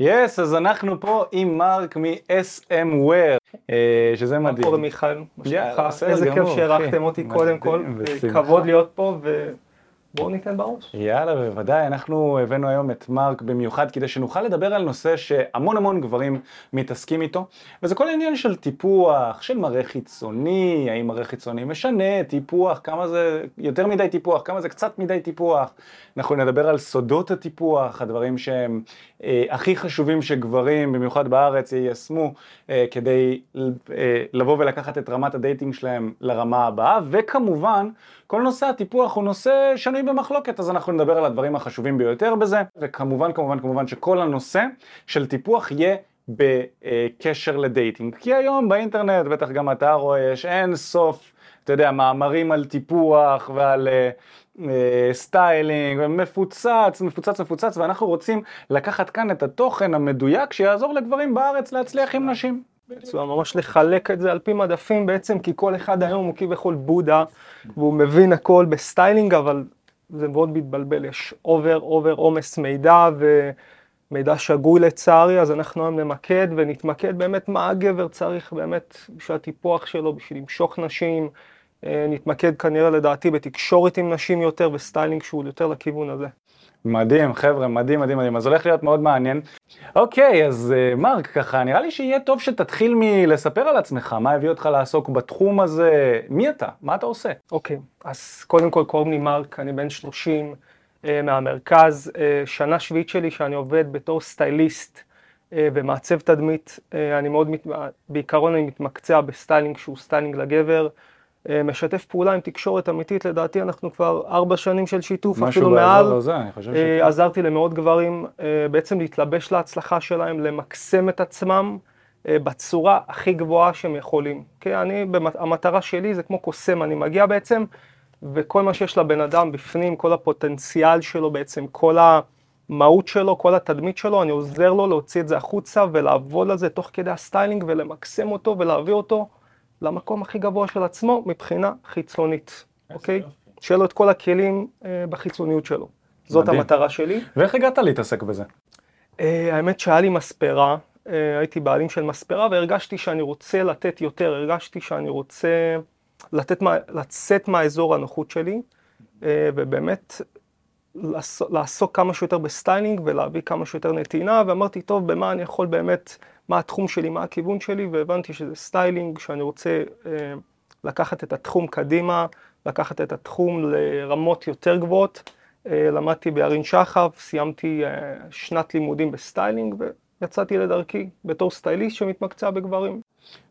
יס, yes, אז אנחנו פה עם מרק מ-SMware, אה, שזה מדהים. מה קורה מיכאל? איזה כיף שהערכתם אותי קודם כל, כבוד להיות פה בואו ניתן בראש. יאללה, בוודאי, אנחנו הבאנו היום את מרק במיוחד כדי שנוכל לדבר על נושא שהמון המון גברים מתעסקים איתו, וזה כל העניין של טיפוח, של מראה חיצוני, האם מראה חיצוני משנה, טיפוח, כמה זה יותר מדי טיפוח, כמה זה קצת מדי טיפוח. אנחנו נדבר על סודות הטיפוח, הדברים שהם אה, הכי חשובים שגברים, במיוחד בארץ, יישמו אה, כדי אה, לבוא ולקחת את רמת ה dating שלהם לרמה הבאה, וכמובן, כל נושא הטיפוח הוא נושא שנוי במחלוקת, אז אנחנו נדבר על הדברים החשובים ביותר בזה, וכמובן, כמובן, כמובן שכל הנושא של טיפוח יהיה בקשר ל dating. כי היום באינטרנט, בטח גם אתה רואה, יש אין סוף, אתה יודע, מאמרים על טיפוח ועל... אה, styling, מפוצץ, מפוצץ, מפוצץ, ואנחנו רוצים לקחת כאן את התוכן המדויק שיעזור לגברים בארץ להצליח עם נשים. בצורה ממש לחלק את זה על פי מדפים בעצם, כי כל אחד היום הוא כביכול בודה, והוא מבין הכל ב styling, אבל זה מאוד מתבלבל, יש over, over עומס מידע ומידע שגוי לצערי, אז אנחנו היום נמקד ונתמקד. באמת מה הגבר צריך באמת בשביל הטיפוח שלו, בשביל למשוך נשים, אה, נתמקד כנראה לדעתי בתקשורת עם נשים יותר ו styling שהוא יותר לכיוון הזה. מדהים, חבר'ה, מדהים, מדהים, מדהים. אז הולך להיות מאוד מעניין. אוקיי, אז אה, מרק, ככה, נראה לי שיהיה טוב שתתחיל מלספר על עצמך, מה הביא אותך לעסוק בתחום הזה, מי אתה, מה אתה עושה? אוקיי, אז קודם כל קוראים לי מרק, אני בן 30 אה, אה, מהמרכז, אה, שנה שביעית שלי שאני עובד בתור סטייליסט אה, ומעצב תדמית, אה, אני מאוד, מת... בעיקרון אני מתמקצע ב styling שהוא styling לגבר. אה, משתף פעולה עם תקשורת אמיתית, לדעתי אנחנו כבר ארבע שנים של שיתוף, אפילו מעל. לזה, אני חושב ש... אה, עזרתי למאות גברים אה, בעצם להתלבש להצלחה שלהם, למקסם את עצמם בצורה הכי גבוהה שהם יכולים. כי אני, המטרה שלי זה כמו קוסם, אני מגיע בעצם, וכל מה שיש לבן אדם בפנים, כל הפוטנציאל שלו בעצם, כל המהות שלו, כל התדמית שלו, אני עוזר לו להוציא את זה החוצה ולעבוד על זה תוך כדי ה styling ולמקסם אותו ולהביא אותו. למקום הכי גבוה של עצמו מבחינה חיצונית, אוקיי? שיהיה לו את כל הכלים אה, בחיצוניות שלו. זאת מדהים. המטרה שלי. ואיך הגעת להתעסק בזה? אה, האמת שהיה לי מספרה, אה, הייתי בעלים של מספרה והרגשתי שאני רוצה לתת יותר, הרגשתי שאני רוצה לתת, לצאת מהאזור הנוחות שלי, אה, ובאמת לעסוק כמה שיותר ב styling ולהביא כמה שיותר נתינה, ואמרתי, טוב, במה אני יכול באמת מה התחום שלי, מה הכיוון שלי, והבנתי שזה styling, שאני רוצה אה, לקחת את התחום קדימה, לקחת את התחום לרמות יותר גבוהות. אה, למדתי בירין שחף, סיימתי אה, שנת לימודים ב styling, ויצאתי לדרכי בתור סטייליסט שמתמקצע בגברים.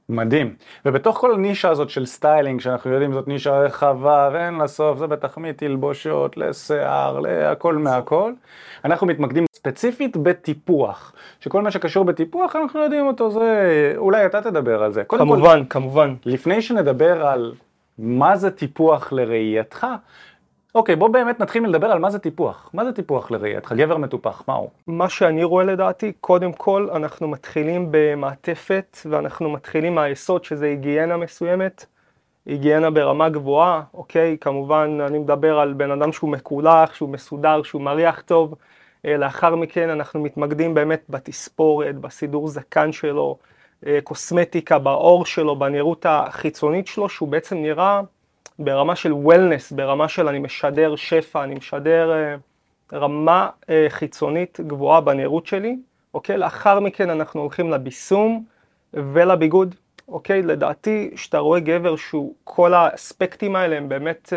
מדהים. ובתוך כל הנישה הזאת של styling, שאנחנו יודעים זאת נישה רחבה ואין לה סוף, זה בטח מתלבושות לשיער, להכל מהכל, אנחנו מתמקדים ספציפית בטיפוח, שכל מה שקשור בטיפוח אנחנו יודעים אותו, זה אולי אתה תדבר על זה. כמובן, כל, כמובן. לפני שנדבר על מה זה טיפוח לראייתך, אוקיי, בוא באמת נתחיל מלדבר על מה זה טיפוח. מה זה טיפוח לראייתך? גבר מטופח, מה הוא? מה שאני רואה לדעתי, קודם כל אנחנו מתחילים במעטפת ואנחנו מתחילים מהיסוד שזה היגיינה מסוימת, היגיינה ברמה גבוהה, אוקיי? כמובן אני מדבר על בן אדם שהוא מקולח, שהוא מסודר, שהוא מריח טוב. אה, לאחר מכן אנחנו מתמקדים באמת בתספורת, בסידור זקן שלו, אה, קוסמטיקה, בעור שלו, בנראות החיצונית שלו, שהוא בעצם נראה ברמה של וולנס, ברמה של אני משדר שפע, אני משדר אה, רמה חיצונית גבוהה בנראות שלי, אוקיי? לאחר מכן אנחנו הולכים לביסום ולביגוד, אוקיי? לדעתי, כשאתה רואה גבר שהוא, כל האספקטים האלה הם באמת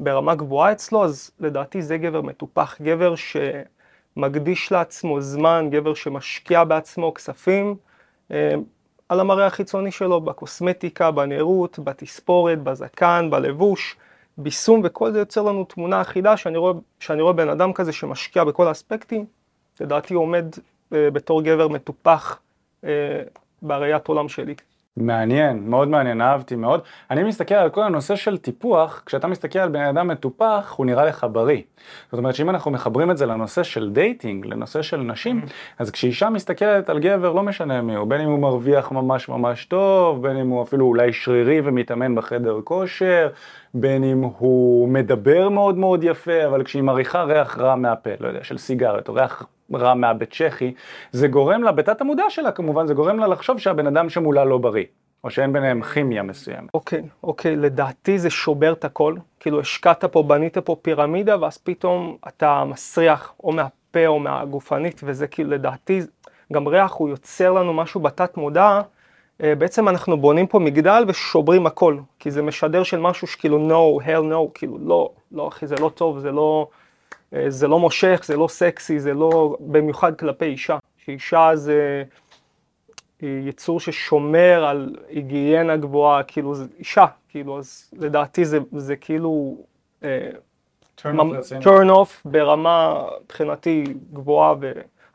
ברמה גבוהה אצלו, אז לדעתי זה גבר מטופח, גבר ש... מקדיש לעצמו זמן, גבר שמשקיע בעצמו כספים אה, על המראה החיצוני שלו, בקוסמטיקה, בנראות, בתספורת, בזקן, בלבוש, ביסום, וכל זה יוצר לנו תמונה אחידה שאני רואה, שאני רואה בן אדם כזה שמשקיע בכל האספקטים, לדעתי עומד אה, בתור גבר מטופח אה, בראיית עולם שלי. מעניין, מאוד מעניין, אהבתי מאוד. אני מסתכל על כל הנושא של טיפוח, כשאתה מסתכל על בן אדם מטופח, הוא נראה לך בריא. זאת אומרת שאם אנחנו מחברים את זה לנושא של dating, לנושא של נשים, mm-hmm. אז כשאישה מסתכלת על גבר, לא משנה מי הוא, בין אם הוא מרוויח ממש ממש טוב, בין אם הוא אפילו אולי שרירי ומתאמן בחדר כושר, בין אם הוא מדבר מאוד מאוד יפה, אבל כשהיא מריחה ריח רע מהפה, לא יודע, של סיגריות, או ריח רע מהבית שחי, זה גורם לה, בתת המודע שלה כמובן, זה גורם לה לחשוב שהבן אדם שמולה לא בריא. או שאין ביניהם כימיה מסוימת. אוקיי, אוקיי, לדעתי זה שובר את הכל. כאילו השקעת פה, בנית פה פירמידה, ואז פתאום אתה מסריח או מהפה או מהגופנית, וזה כאילו לדעתי, גם ריח הוא יוצר לנו משהו בתת מודע. אה, בעצם אנחנו בונים פה מגדל ושוברים הכל, כי זה משדר של משהו שכאילו no, hell no, כאילו לא, לא אחי, זה לא טוב, זה לא, זה לא מושך, זה לא סקסי, זה לא, במיוחד כלפי אישה. שאישה זה... היא יצור ששומר על היגיינה גבוהה, כאילו זה אישה, כאילו, אז לדעתי זה, זה כאילו אה, turn off ברמה מבחינתי גבוהה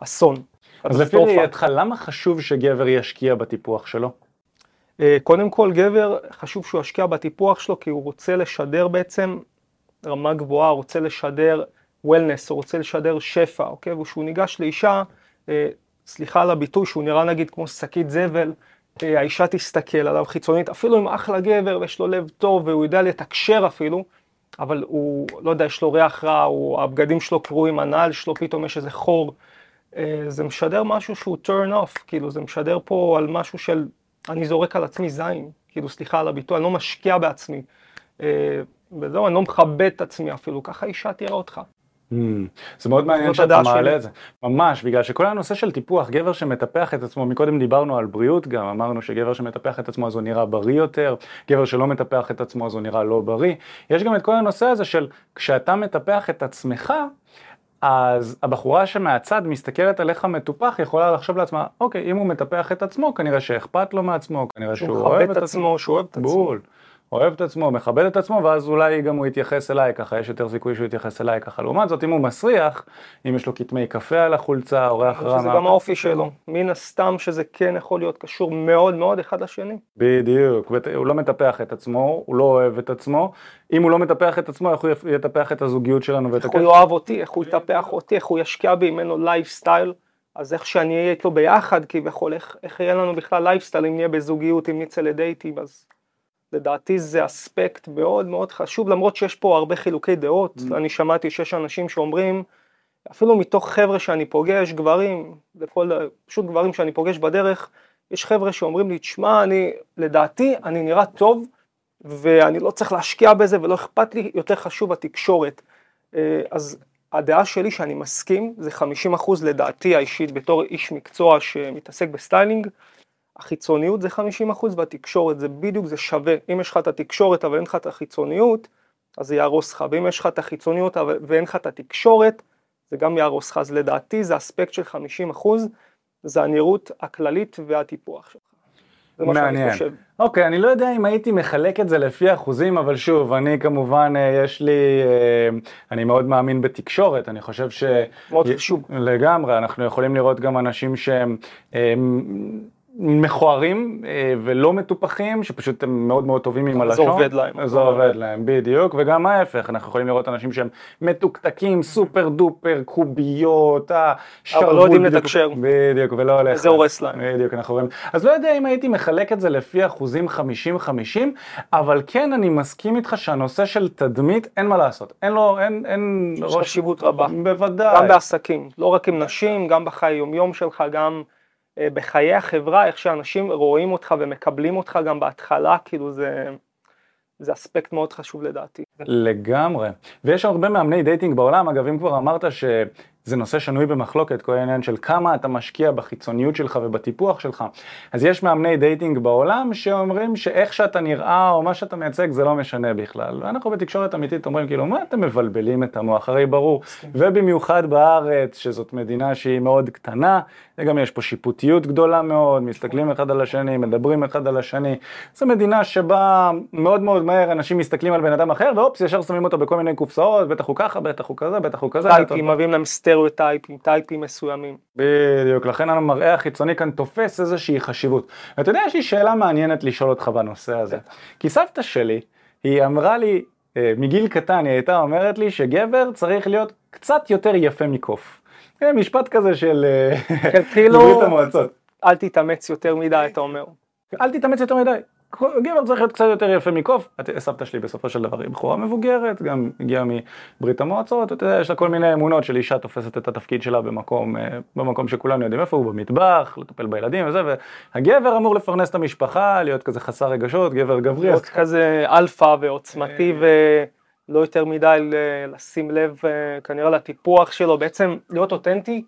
ואסון. אז לפי ראייתך, למה חשוב שגבר ישקיע בטיפוח שלו? אה, קודם כל, גבר, חשוב שהוא ישקיע בטיפוח שלו כי הוא רוצה לשדר בעצם רמה גבוהה, רוצה לשדר וולנס, הוא רוצה לשדר שפע, אוקיי? וכשהוא ניגש לאישה, אה, סליחה על הביטוי, שהוא נראה נגיד כמו שקית זבל, אה, האישה תסתכל עליו חיצונית, אפילו אם אחלה גבר ויש לו לב טוב והוא יודע לתקשר אפילו, אבל הוא, לא יודע, יש לו ריח רע, או הבגדים שלו קרועים, הנעל שלו פתאום יש איזה חור. אה, זה משדר משהו שהוא turn off, כאילו זה משדר פה על משהו של אני זורק על עצמי זין, כאילו סליחה על הביטוי, אני לא משקיע בעצמי. אה, וזהו, אני לא מכבד את עצמי אפילו, ככה אישה תראה אותך. Mm, זה מאוד מעניין שאתה מעלה את זה, ממש, בגלל שכל הנושא של טיפוח, גבר שמטפח את עצמו, מקודם דיברנו על בריאות גם, אמרנו שגבר שמטפח את עצמו אז הוא נראה בריא יותר, גבר שלא מטפח את עצמו אז הוא נראה לא בריא, יש גם את כל הנושא הזה של כשאתה מטפח את עצמך, אז הבחורה שמהצד מסתכלת עליך מטופח יכולה לחשוב לעצמה, אוקיי, אם הוא מטפח את עצמו, כנראה שאכפת לו מעצמו, כנראה שהוא אוהב את עצמו, שהוא אוהב את עצמו. בול. אוהב את עצמו, מכבד את עצמו, ואז אולי גם הוא יתייחס אליי ככה, יש יותר סיכוי שהוא יתייחס אליי ככה. לעומת זאת, אם הוא מסריח, אם יש לו כתמי קפה על החולצה, או ריח רע... זה גם האופי שלו. מן הסתם שזה כן יכול להיות קשור מאוד מאוד אחד לשני. בדיוק, הוא לא מטפח את עצמו, הוא לא אוהב את עצמו. אם הוא לא מטפח את עצמו, איך הוא יטפח את הזוגיות שלנו ואת הקשר? איך הוא יאהב אותי, איך הוא יטפח אותי, איך הוא ישקיע בי ממנו לייפסטייל. אז איך שאני אהיה איתו ביחד כביכול, איך, איך יהיה לנו בכלל לייפסטייל אם נהיה בזוגיות, אם נצא לדייטים, אז לדעתי זה אספקט מאוד מאוד חשוב, למרות שיש פה הרבה חילוקי דעות, mm. אני שמעתי שיש אנשים שאומרים, אפילו מתוך חבר'ה שאני פוגש, גברים, וכל, פשוט גברים שאני פוגש בדרך, יש חבר'ה שאומרים לי, תשמע, אני, לדעתי, אני נראה טוב, ואני לא צריך להשקיע בזה ולא אכפת לי, יותר חשוב התקשורת. אה, אז הדעה שלי שאני מסכים, זה 50% לדעתי האישית בתור איש מקצוע שמתעסק ב styling, החיצוניות זה 50% והתקשורת זה בדיוק, זה שווה. אם יש לך את התקשורת אבל אין לך את החיצוניות, אז זה יהרוס לך, ואם יש לך את החיצוניות ואין לך את התקשורת, זה גם יהרוס לך. אז לדעתי זה אספקט של 50%, זה הנראות הכללית והטיפוח שלך. זה מה שאני חושב. אוקיי, אני לא יודע אם הייתי מחלק את זה לפי אחוזים, אבל שוב, אני כמובן, אה, יש לי, אה, אני מאוד מאמין בתקשורת, אני חושב ש... מאוד חשוב. לגמרי, אנחנו יכולים לראות גם אנשים שהם... מכוערים אה, ולא מטופחים, שפשוט הם מאוד מאוד טובים עם הלשון. זה עובד להם. זה עובד להם, בדיוק, וגם ההפך, אנחנו יכולים לראות אנשים שהם מתוקתקים, סופר דופר, קוביות, השרוול. אבל לא יודעים לתקשר. בדיוק, ולא הולך. זה הורס להם. בדיוק, אנחנו רואים. אז לא יודע אם הייתי מחלק את זה לפי אחוזים 50-50, אבל כן אני מסכים איתך שהנושא של תדמית, אין מה לעשות. אין לו, אין, אין... יש חשיבות רבה. בוודאי. גם בעסקים, לא רק עם נשים, גם בחיי יומיום שלך, גם... אה, בחיי החברה, איך שאנשים רואים אותך ומקבלים אותך גם בהתחלה, כאילו זה, זה אספקט מאוד חשוב לדעתי. לגמרי. ויש הרבה מאמני dating בעולם, אגב, אם כבר אמרת ש... זה נושא שנוי במחלוקת, כל העניין של כמה אתה משקיע בחיצוניות שלך ובטיפוח שלך. אז יש מאמני dating בעולם שאומרים שאיך שאתה נראה או מה שאתה מייצג זה לא משנה בכלל. ואנחנו בתקשורת אמיתית אומרים כאילו מה אתם מבלבלים את המוח, הרי ברור. ובמיוחד בארץ, שזאת מדינה שהיא מאוד קטנה, וגם יש פה שיפוטיות גדולה מאוד, מסתכלים אחד על השני, מדברים אחד על השני. זו מדינה שבה מאוד מאוד מהר אנשים מסתכלים על בן אדם אחר, ואופס, ישר שמים אותו בכל מיני קופסאות, בטח הוא ככה, בטח הוא כזה, בטח הוא כזה. סטריאוטייפים, טייפים מסוימים. בדיוק, לכן המראה החיצוני כאן תופס איזושהי חשיבות. ואתה יודע, יש לי שאלה מעניינת לשאול אותך בנושא הזה. כי סבתא שלי, היא אמרה לי, אה, מגיל קטן היא הייתה אומרת לי שגבר צריך להיות קצת יותר יפה מקוף. כן, משפט כזה של כן, כאילו, ברית המועצות. אל תתאמץ יותר מדי, אתה אומר. אל תתאמץ יותר מדי. גבר צריך להיות קצת יותר יפה מקוף. סבתא שלי בסופו של דבר היא בחורה מבוגרת, גם הגיעה מברית המועצות, אתה יודע, יש לה כל מיני אמונות של אישה תופסת את התפקיד שלה במקום, אה, במקום שכולנו יודעים איפה הוא, במטבח, לטפל בילדים וזה, והגבר אמור לפרנס את המשפחה, להיות כזה חסר רגשות, גבר גברי. להיות כזה אלפא ועוצמתי ולא יותר מדי לשים לב כנראה לטיפוח שלו, בעצם להיות אותנטי.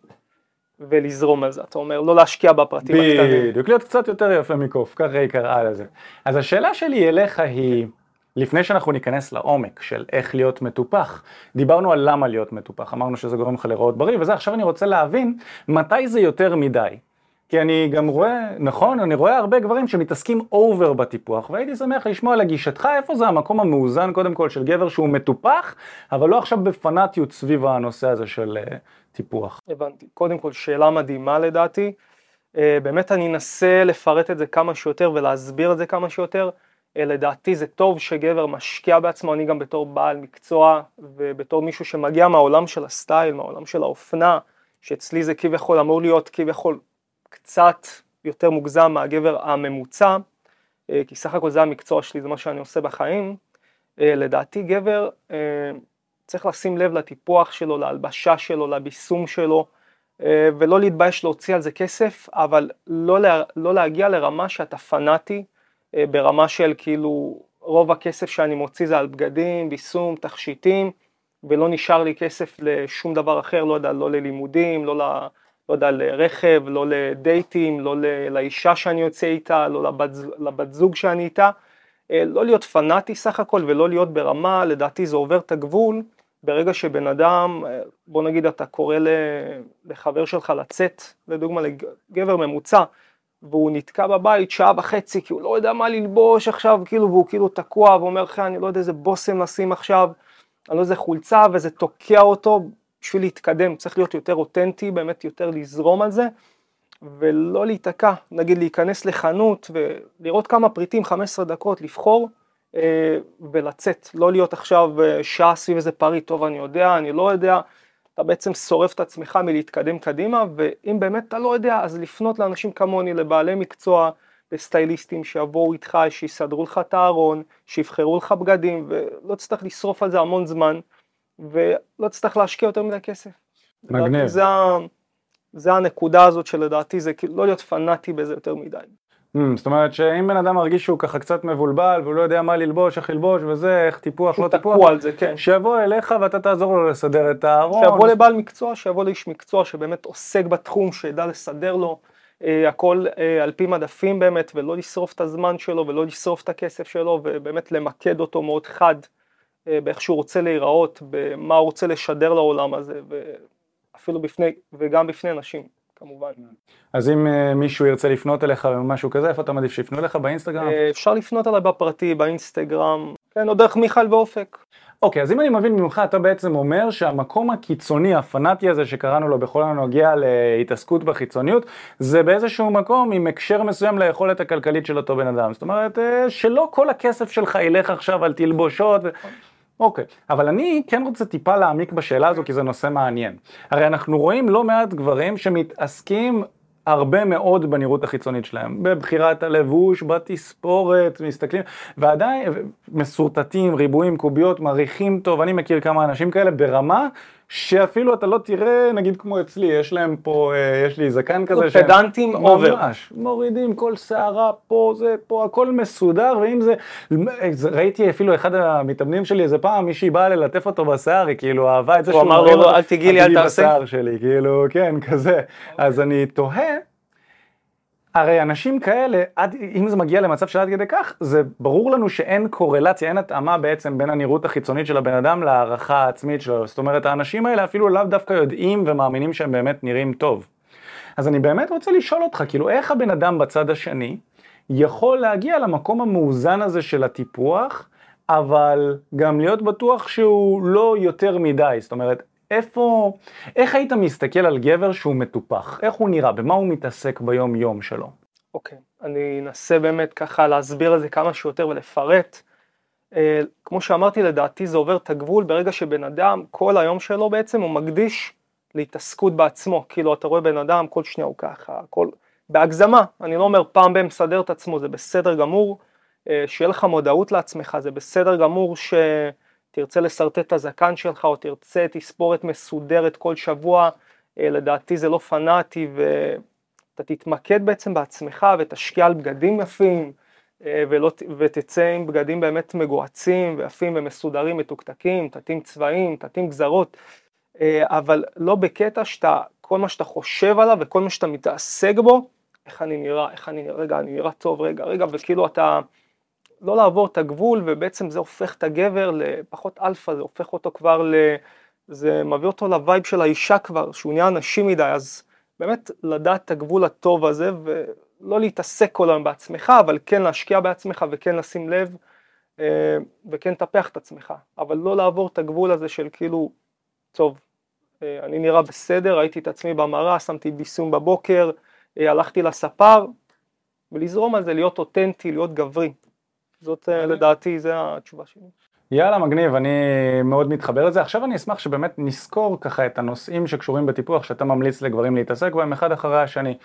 ולזרום על זה, אתה אומר, לא להשקיע בפרטים הקטנים. בדיוק, להיות קצת יותר יפה מקוף, ככה היא קראה לזה. אז השאלה שלי אליך היא, לפני שאנחנו ניכנס לעומק של איך להיות מטופח, דיברנו על למה להיות מטופח, אמרנו שזה גורם לך לראות בריא וזה, עכשיו אני רוצה להבין מתי זה יותר מדי. כי אני גם רואה, נכון, אני רואה הרבה גברים שמתעסקים over בטיפוח, והייתי שמח לשמוע על הגישתך, איפה זה המקום המאוזן קודם כל של גבר שהוא מטופח, אבל לא עכשיו בפנאטיות סביב הנושא הזה של אה, טיפוח. הבנתי. קודם כל, שאלה מדהימה לדעתי. אה, באמת אני אנסה לפרט את זה כמה שיותר ולהסביר את זה כמה שיותר. אה, לדעתי זה טוב שגבר משקיע בעצמו, אני גם בתור בעל מקצוע ובתור מישהו שמגיע מהעולם של הסטייל, מהעולם של האופנה, שאצלי זה כביכול אמור להיות כביכול קצת יותר מוגזם מהגבר הממוצע, אה, כי סך הכל זה המקצוע שלי, זה מה שאני עושה בחיים. אה, לדעתי גבר אה, צריך לשים לב לטיפוח שלו, להלבשה שלו, לביסום שלו, ולא להתבייש להוציא על זה כסף, אבל לא, לה, לא להגיע לרמה שאתה פנאטי, ברמה של כאילו רוב הכסף שאני מוציא זה על בגדים, ביסום, תכשיטים, ולא נשאר לי כסף לשום דבר אחר, לא יודע, לא ללימודים, לא ל... לא יודע, לרכב, לא לדייטים, לא לאישה שאני יוצא איתה, לא לבת, לבת זוג שאני איתה, אה, לא להיות פנאטי סך הכל ולא להיות ברמה, לדעתי זה עובר את הגבול, ברגע שבן אדם, אה, בוא נגיד אתה קורא לחבר שלך לצאת, לדוגמה לגבר ממוצע, והוא נתקע בבית שעה וחצי כי הוא לא יודע מה ללבוש עכשיו, כאילו, והוא כאילו תקוע ואומר לך אני לא יודע איזה בושם לשים עכשיו, אני לא יודע איזה חולצה וזה תוקע אותו, בשביל להתקדם צריך להיות יותר אותנטי, באמת יותר לזרום על זה, ולא להיתקע, נגיד להיכנס לחנות ולראות כמה פריטים, 15 דקות, לבחור אה, ולצאת, לא להיות עכשיו אה, שעה סביב איזה פריט, טוב אני יודע, אני לא יודע, אתה בעצם שורף את עצמך מלהתקדם קדימה, ואם באמת אתה לא יודע, אז לפנות לאנשים כמוני, לבעלי מקצוע, לסטייליסטים שיבואו איתך, שיסדרו לך את הארון, שיבחרו לך בגדים, ולא תצטרך לשרוף על זה המון זמן. ולא תצטרך להשקיע יותר מדי כסף. מגניב. זה, זה הנקודה הזאת שלדעתי זה כאילו לא להיות פנאטי בזה יותר מדי. Mm, זאת אומרת שאם בן אדם מרגיש שהוא ככה קצת מבולבל והוא לא יודע מה ללבוש, איך ללבוש וזה, איך טיפוח, לא טיפוח, הוא על זה, כן. שיבוא אליך ואתה תעזור לו לסדר את הארון. שיבוא לבעל מקצוע, שיבוא לאיש מקצוע שבאמת עוסק בתחום, שידע לסדר לו אה, הכל אה, על פי מדפים באמת, ולא לשרוף את הזמן שלו ולא לשרוף את הכסף שלו, ובאמת למקד אותו מאוד חד באיך שהוא רוצה להיראות, במה הוא רוצה לשדר לעולם הזה, ואפילו בפני, וגם בפני נשים, כמובן. אז אם אה, מישהו ירצה לפנות אליך במשהו כזה, איפה אתה מעדיף שיפנו אליך? באינסטגרם? אה, אפשר לפנות אליי בפרטי, באינסטגרם, כן, או דרך מיכל ואופק. אוקיי, אז אם אני מבין ממך, אתה בעצם אומר שהמקום הקיצוני, הפנאטי הזה שקראנו לו בכל הנוגע להתעסקות בחיצוניות, זה באיזשהו מקום עם הקשר מסוים ליכולת הכלכלית של אותו בן אדם. זאת אומרת, שלא כל הכסף שלך ילך עכשיו על תלבושות. אוקיי, okay. אבל אני כן רוצה טיפה להעמיק בשאלה הזו כי זה נושא מעניין. הרי אנחנו רואים לא מעט גברים שמתעסקים הרבה מאוד בנראות החיצונית שלהם, בבחירת הלבוש, בתספורת, מסתכלים, ועדיין מסורטטים, ריבועים, קוביות, מריחים טוב, אני מכיר כמה אנשים כאלה ברמה שאפילו אתה לא תראה, נגיד כמו אצלי, יש להם פה, אה, יש לי זקן כזה, שהם פדנטים אובר, ממש, מורידים כל שערה פה, זה פה, הכל מסודר, ואם זה, ראיתי אפילו אחד המתאמנים שלי איזה פעם, מישהי באה ללטף אותו בשיער, היא כאילו אהבה את זה שהוא אמר לו, אל תגיעי לי, אל תעשה, שלי, כאילו, כן, כזה, אז אני תוהה, הרי אנשים כאלה, עד, אם זה מגיע למצב של עד כדי כך, זה ברור לנו שאין קורלציה, אין התאמה בעצם בין הנראות החיצונית של הבן אדם להערכה העצמית שלו. זאת אומרת, האנשים האלה אפילו לאו דווקא יודעים ומאמינים שהם באמת נראים טוב. אז אני באמת רוצה לשאול אותך, כאילו, איך הבן אדם בצד השני יכול להגיע למקום המאוזן הזה של הטיפוח, אבל גם להיות בטוח שהוא לא יותר מדי, זאת אומרת, איפה, איך היית מסתכל על גבר שהוא מטופח? איך הוא נראה? במה הוא מתעסק ביום יום שלו? אוקיי, okay. אני אנסה באמת ככה להסביר את זה כמה שיותר ולפרט. Uh, כמו שאמרתי, לדעתי זה עובר את הגבול ברגע שבן אדם, כל היום שלו בעצם הוא מקדיש להתעסקות בעצמו. כאילו, אתה רואה בן אדם, כל שנייה הוא ככה, כל... בהגזמה, אני לא אומר פעם ב- מסדר את עצמו, זה בסדר גמור. אה, שיהיה לך מודעות לעצמך, זה בסדר גמור שתרצה לשרטט את הזקן שלך או תרצה תספורת מסודרת כל שבוע, אה, לדעתי זה לא פנאטי ואתה תתמקד בעצם בעצמך ותשקיע על בגדים יפים ולא, ותצא עם בגדים באמת מגוהצים ויפים ומסודרים, מתוקתקים, תתאים צבעים, תתאים גזרות, אבל לא בקטע שאתה, כל מה שאתה חושב עליו וכל מה שאתה מתעסק בו, איך אני נראה, איך אני נראה, רגע, אני נראה טוב, רגע, רגע, וכאילו אתה, לא לעבור את הגבול, ובעצם זה הופך את הגבר לפחות אלפא, זה הופך אותו כבר ל... זה מביא אותו לווייב של האישה כבר, שהוא נהיה נשי מדי, אז באמת לדעת את הגבול הטוב הזה, ולא להתעסק כל היום בעצמך, אבל כן להשקיע בעצמך וכן לשים לב, אה, וכן לטפח את עצמך, אבל לא לעבור את הגבול הזה של כאילו, טוב, אה, אני נראה בסדר, ראיתי את עצמי במראה, שמתי ביסום בבוקר, אה, הלכתי לספר, ולזרום על זה, להיות אותנטי, להיות גברי. זאת אה, לדעתי, זה התשובה שלי. יאללה, מגניב, אני מאוד מתחבר לזה. עכשיו אני אשמח שבאמת נזכור ככה את הנושאים שקשורים בטיפוח, שאתה ממליץ לגברים להתעסק בהם אחד אחרי השני.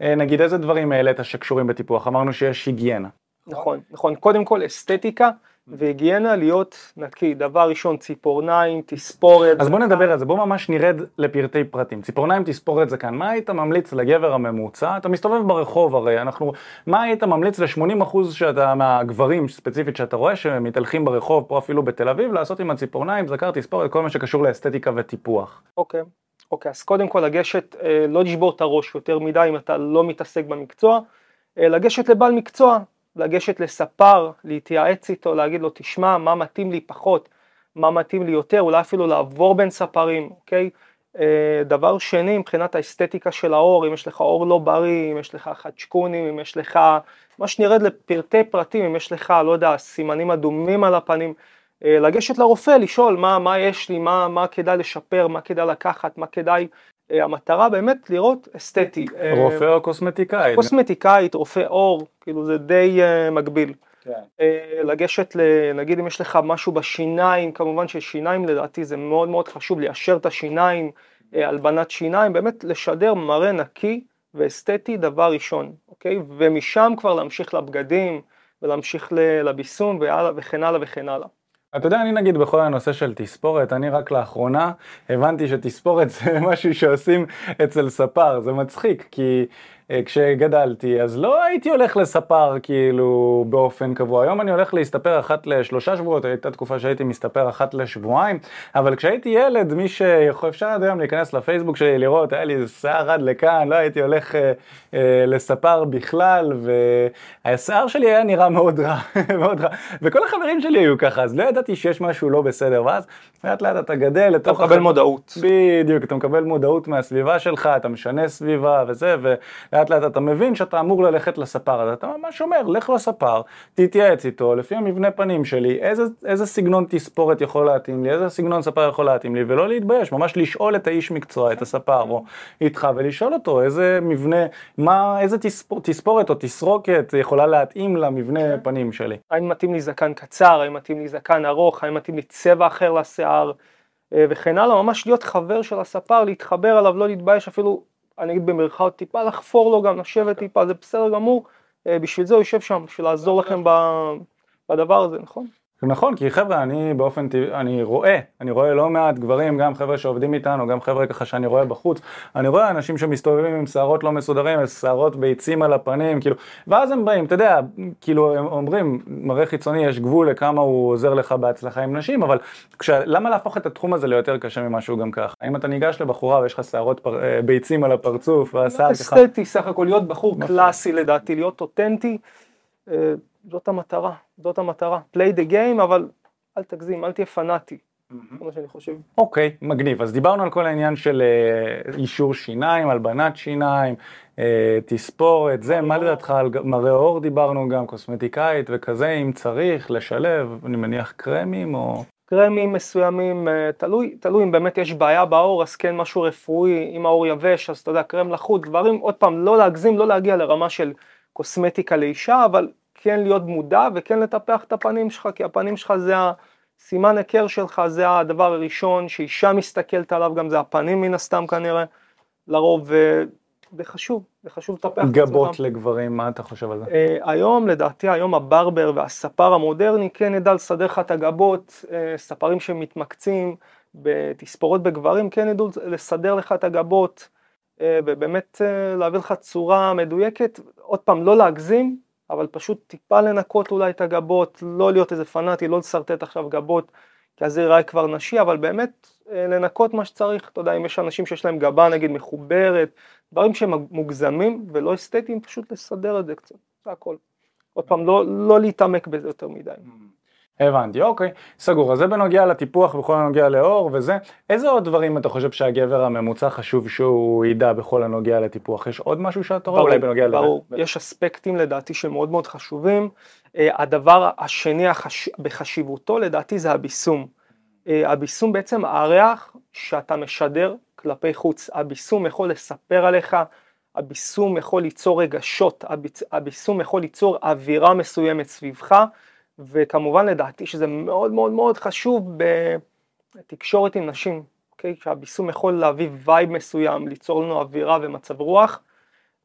אה, נגיד איזה דברים העלית שקשורים בטיפוח? אמרנו שיש היגיינה. נכון, נכון. קודם כל אסתטיקה. והיגיינה להיות נקי, דבר ראשון ציפורניים, תספורת. אז בוא נדבר על זה, בוא ממש נרד לפרטי פרטים. ציפורניים, תספורת זה כאן, מה היית ממליץ לגבר הממוצע? אתה מסתובב ברחוב הרי, אנחנו, מה היית ממליץ ל-80% שאתה, מהגברים ספציפית שאתה רואה שמתהלכים ברחוב, פה אפילו בתל אביב, לעשות עם הציפורניים, זכר, תספורת, כל מה שקשור לאסתטיקה וטיפוח. אוקיי. אוקיי, אז קודם כל לגשת, אה, לא לשבור את הראש יותר מדי אם אתה לא מתעסק במקצוע, אה, לגשת לבעל מקצוע, לגשת לספר, להתייעץ איתו, להגיד לו תשמע מה מתאים לי פחות, מה מתאים לי יותר, אולי אפילו לעבור בין ספרים, אוקיי? אה, דבר שני, מבחינת האסתטיקה של האור, אם יש לך אור לא בריא, אם יש לך חדשקונים, אם יש לך, מה שנרד לפרטי פרטים, אם יש לך, לא יודע, סימנים אדומים על הפנים, אה, לגשת לרופא, לשאול מה, מה יש לי, מה, מה כדאי לשפר, מה כדאי לקחת, מה כדאי המטרה באמת לראות אסתטי. אה, רופא או קוסמטיקאית? קוסמטיקאית, רופא עור, כאילו זה די uh, מקביל. כן. לגשת, ל, נגיד אם יש לך משהו בשיניים, כמובן ששיניים לדעתי זה מאוד מאוד חשוב, ליישר את השיניים, הלבנת שיניים, באמת לשדר מראה נקי ואסתטי דבר ראשון, אוקיי? ומשם כבר להמשיך לבגדים ולהמשיך לביסום וכן הלאה וכן הלאה. אתה יודע, אני נגיד בכל הנושא של תספורת, אני רק לאחרונה הבנתי שתספורת זה משהו שעושים אצל ספר, זה מצחיק, כי כשגדלתי, אז לא הייתי הולך לספר כאילו באופן קבוע. היום אני הולך להסתפר אחת לשלושה שבועות, הייתה תקופה שהייתי מסתפר אחת לשבועיים, אבל כשהייתי ילד, מי שיכול, אפשר עד היום להיכנס לפייסבוק שלי לראות, היה לי שיער עד לכאן, לא הייתי הולך אה, אה, לספר בכלל, והשיער שלי היה נראה מאוד רע, מאוד רע, וכל החברים שלי היו ככה, אז לא ידעתי שיש משהו לא בסדר, ואז לאט לאט אתה גדל לתוך... אתה מקבל מודעות. בדיוק, אתה מקבל מודעות מהסביבה שלך, אתה משנה סביבה וזה, ולאט לאט אתה מבין שאתה אמור ללכת לספר, אז אתה ממש אומר, לך לספר, תתייעץ איתו, לפי המבנה פנים שלי, איזה, איזה סגנון תספורת יכול להתאים לי, איזה סגנון ספר יכול להתאים לי, ולא להתבייש, ממש לשאול את האיש מקצוע, את הספר, או איתך, ולשאול אותו איזה מבנה, מה, איזה תספור, תספורת או תסרוקת יכולה להתאים למבנה כן. פנים שלי. האם מתאים לי זקן קצר, האם מתאים לי זקן ארוך, האם מתאים לי צבע אחר לשיער. אה, וכן הלאה, ממש להיות חבר של הספר, להתחבר עליו, לא להתבייש אפילו, אני אגיד במרכאות טיפה, לחפור לו גם, לשבת טיפה, זה בסדר גמור, אה, בשביל זה הוא יושב שם, בשביל לעזור לכם בדבר הזה, נכון? נכון, כי חבר'ה, אני באופן טבעי, אני רואה, אני רואה לא מעט גברים, גם חבר'ה שעובדים איתנו, גם חבר'ה ככה שאני רואה בחוץ, אני רואה אנשים שמסתובבים עם שערות לא מסודרים, עם שערות ביצים על הפנים, כאילו, ואז הם באים, אתה יודע, כאילו, הם אומרים, מראה חיצוני, יש גבול לכמה הוא עוזר לך בהצלחה עם נשים, אבל כש, למה להפוך את התחום הזה ליותר קשה ממה שהוא גם ככה? אם אתה ניגש לבחורה ויש לך שערות פר, אה, ביצים על הפרצוף, והשיער ככה... אסתטי סך הכל, להיות בחור קלאסי לדעתי, להיות אותנטי. אה, זאת המטרה, זאת המטרה. play the game, אבל אל תגזים, אל תהיה פנאטי. זה מה שאני חושב. אוקיי, okay, מגניב. אז דיברנו על כל העניין של uh, אישור שיניים, הלבנת שיניים, uh, תספורת, זה, מה לדעתך על מראה עור דיברנו גם, קוסמטיקאית וכזה, אם צריך לשלב, אני מניח קרמים או... קרמים מסוימים, uh, תלוי, תלוי אם באמת יש בעיה בעור, אז כן משהו רפואי, אם העור יבש, אז אתה יודע, קרם לחוט, דברים, עוד פעם, לא להגזים, לא להגיע לרמה של קוסמטיקה לאישה, אבל כן להיות מודע וכן לטפח את הפנים שלך, כי הפנים שלך זה הסימן היכר שלך, זה הדבר הראשון שאישה מסתכלת עליו, גם זה הפנים מן הסתם כנראה, לרוב, זה חשוב, זה חשוב לטפח את עצמך. גבות לגברים, מה אתה חושב על זה? אה, היום, לדעתי, היום הברבר והספר המודרני כן ידע לסדר לך את הגבות, אה, ספרים שמתמקצים בתספורות בגברים כן ידעו לסדר לך את הגבות, אה, ובאמת להביא לך צורה מדויקת, עוד פעם, לא להגזים, אבל פשוט טיפה לנקות אולי את הגבות, לא להיות איזה פנאטי, לא לשרטט עכשיו גבות, כי אז זה ייראה כבר נשי, אבל באמת לנקות מה שצריך, אתה יודע, אם יש אנשים שיש להם גבה נגיד מחוברת, דברים שהם מוגזמים ולא אסתטיים, פשוט לסדר את זה קצת, זה הכל. עוד פעם, לא, לא להתעמק בזה יותר מדי. הבנתי, אוקיי, סגור. אז זה בנוגע לטיפוח בכל הנוגע לאור וזה. איזה עוד דברים אתה חושב שהגבר הממוצע חשוב שהוא ידע בכל הנוגע לטיפוח? יש עוד משהו שאתה רואה אולי בנוגע לזה? ברור, יש אספקטים לדעתי שמאוד מאוד חשובים. אה, הדבר השני החש... בחשיבותו לדעתי זה הביסום. אה, הביסום בעצם הריח שאתה משדר כלפי חוץ, הביסום יכול לספר עליך, הביסום יכול ליצור רגשות, הביסום יכול ליצור אווירה מסוימת סביבך, וכמובן לדעתי שזה מאוד מאוד מאוד חשוב בתקשורת עם נשים, אוקיי? שהביסום יכול להביא וייב מסוים, ליצור לנו אווירה ומצב רוח,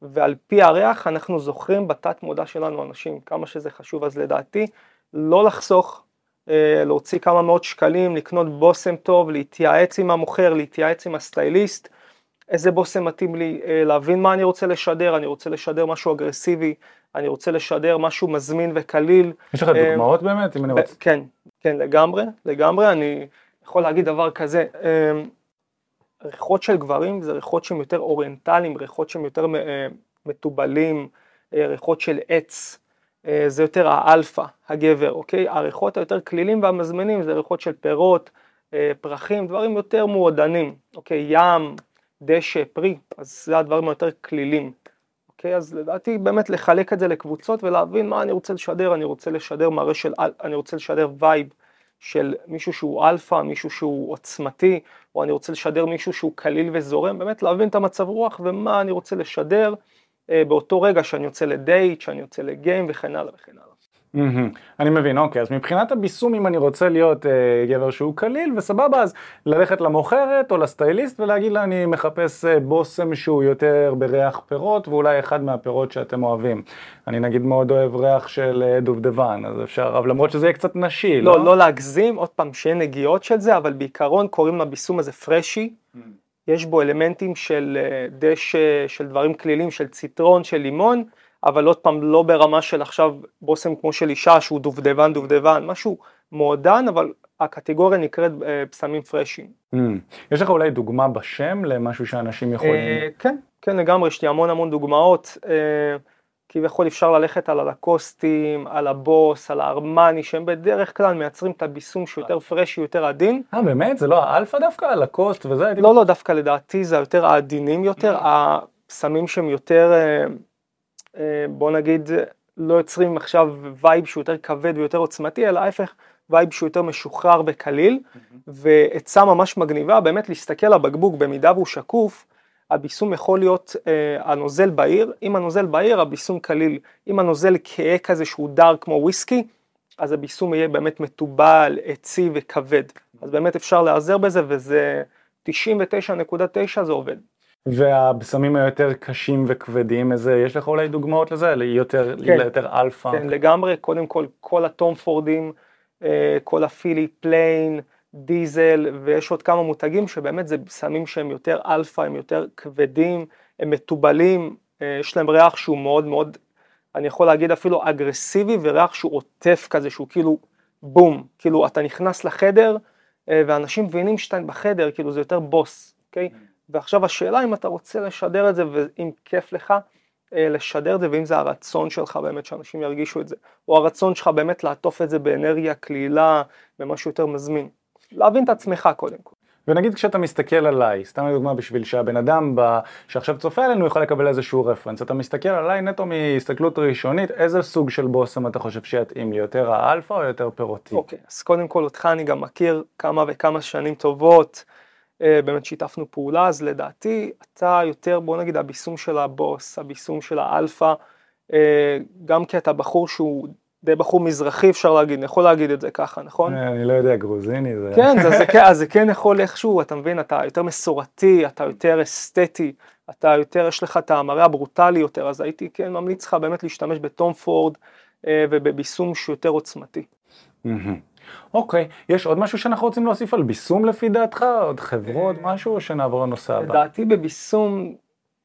ועל פי הריח אנחנו זוכרים בתת מודע שלנו אנשים, כמה שזה חשוב, אז לדעתי לא לחסוך אה, להוציא כמה מאות שקלים, לקנות בושם טוב, להתייעץ עם המוכר, להתייעץ עם הסטייליסט, איזה בושם מתאים לי, אה, להבין מה אני רוצה לשדר, אני רוצה לשדר משהו אגרסיבי, אני רוצה לשדר משהו מזמין וקליל. יש לך אה, דוגמאות באמת? אם אני רוצה... כן, כן, לגמרי, לגמרי, אני יכול להגיד דבר כזה, ריחות של גברים זה ריחות שהם יותר אוריינטליים, ריחות שהם יותר מתובלים, ריחות של עץ. אה, זה יותר האלפא, הגבר, אוקיי? הריחות היותר קלילים והמזמינים זה ריחות של פירות, אה, פרחים, דברים יותר מועדנים, אוקיי? ים, דשא, פרי, אז זה הדברים היותר קלילים. אוקיי, אז לדעתי באמת לחלק את זה לקבוצות ולהבין מה אני רוצה לשדר, אני רוצה לשדר מראה של, אני רוצה לשדר וייב של מישהו שהוא אלפא, מישהו שהוא עוצמתי, או אני רוצה לשדר מישהו שהוא קליל וזורם, באמת להבין את המצב רוח ומה אני רוצה לשדר. אה, באותו רגע שאני יוצא לדייט, שאני יוצא לגיים וכן הלאה וכן הלאה. Mm-hmm. אני מבין, אוקיי, אז מבחינת הביסום, אם אני רוצה להיות אה, גבר שהוא קליל וסבבה, אז ללכת למוכרת או לסטייליסט ולהגיד לה אני מחפש אה, בושם שהוא יותר בריח פירות ואולי אחד מהפירות שאתם אוהבים. אני נגיד מאוד אוהב ריח של אה, דובדבן, אז אפשר, אבל למרות שזה יהיה קצת נשי, לא? לא, לא להגזים, עוד פעם, שיהיה נגיעות של זה, אבל בעיקרון קוראים לביסום הזה פרשי. Mm-hmm. יש בו אלמנטים של אה, דשא, של דברים כלילים, של ציטרון, של לימון, אבל עוד פעם לא ברמה של עכשיו בושם כמו של אישה שהוא דובדבן דובדבן, משהו מועדן, אבל הקטגוריה נקראת אה, בשמים פרשים. Mm. יש לך אולי דוגמה בשם למשהו שאנשים יכולים... אה, כן, כן לגמרי, יש לי המון המון דוגמאות. אה, כביכול אפשר ללכת על הלקוסטים, על הבוס, על הארמני, שהם בדרך כלל מייצרים את הביסום שהוא יותר פרשי, יותר עדין. אה באמת? זה לא האלפא דווקא? הלקוסט וזה? לא, לא, דווקא לדעתי זה היותר העדינים יותר, הסמים שהם יותר, אה, בוא נגיד, לא יוצרים עכשיו וייב שהוא יותר כבד ויותר עוצמתי, אלא ההפך, וייב שהוא יותר משוחרר וקליל, ועצה ממש מגניבה, באמת להסתכל על הבקבוק במידה והוא שקוף, הבישום יכול להיות אה, הנוזל בהיר, אם הנוזל בהיר הבישום קליל, אם הנוזל כהה כזה שהוא dark כמו וויסקי, אז הבישום יהיה באמת מתובל, עצי וכבד. אז באמת אפשר להיעזר בזה וזה 99.9 זה עובד. והבשמים היותר קשים וכבדים, איזה, יש לך אולי דוגמאות לזה? יותר, כן, יותר אלפא? כן, לגמרי, קודם כל כל הטום פורדים, אה, כל הפיליפ פליין, דיזל ויש עוד כמה מותגים שבאמת זה סמים שהם יותר אלפא, הם יותר כבדים, הם מתובלים, אה, יש להם ריח שהוא מאוד מאוד, אני יכול להגיד אפילו אגרסיבי וריח שהוא עוטף כזה שהוא כאילו בום, כאילו אתה נכנס לחדר אה, ואנשים מבינים שאתה בחדר, כאילו זה יותר בוס, אוקיי? ועכשיו השאלה אם אתה רוצה לשדר את זה ואם כיף לך אה, לשדר את זה ואם זה הרצון שלך באמת שאנשים ירגישו את זה, או הרצון שלך באמת לעטוף את זה באנרגיה קלילה, במשהו יותר מזמין. להבין את עצמך קודם כל. ונגיד כשאתה מסתכל עליי, סתם לדוגמה בשביל שהבן אדם ב... שעכשיו צופה עלינו יוכל לקבל איזשהו רפרנס, אתה מסתכל עליי נטו מהסתכלות ראשונית, איזה סוג של בושם אתה חושב שיתאים לי, יותר האלפא או יותר פירותי? אוקיי, okay, אז קודם כל אותך אני גם מכיר כמה וכמה שנים טובות, באמת שיתפנו פעולה, אז לדעתי אתה יותר בוא נגיד הביסום של הבוס, הביסום של האלפא, אה, גם כי אתה בחור שהוא די בחור מזרחי אפשר להגיד, אני יכול להגיד את זה ככה, נכון? אה, אני לא יודע, גרוזיני זה... כן, זה, זה, כן, אז זה כן יכול איכשהו, אתה מבין, אתה יותר מסורתי, אתה יותר אסתטי, אתה יותר, יש לך את המראה הברוטלי יותר, אז הייתי כן ממליץ לך באמת להשתמש בטום פורד אה, ובביסום שהוא יותר עוצמתי. אוקיי, okay. יש עוד משהו שאנחנו רוצים להוסיף על ביסום לפי דעתך? עוד חברות, משהו, או שנעבור לנושא הבא? לדעתי בביסום,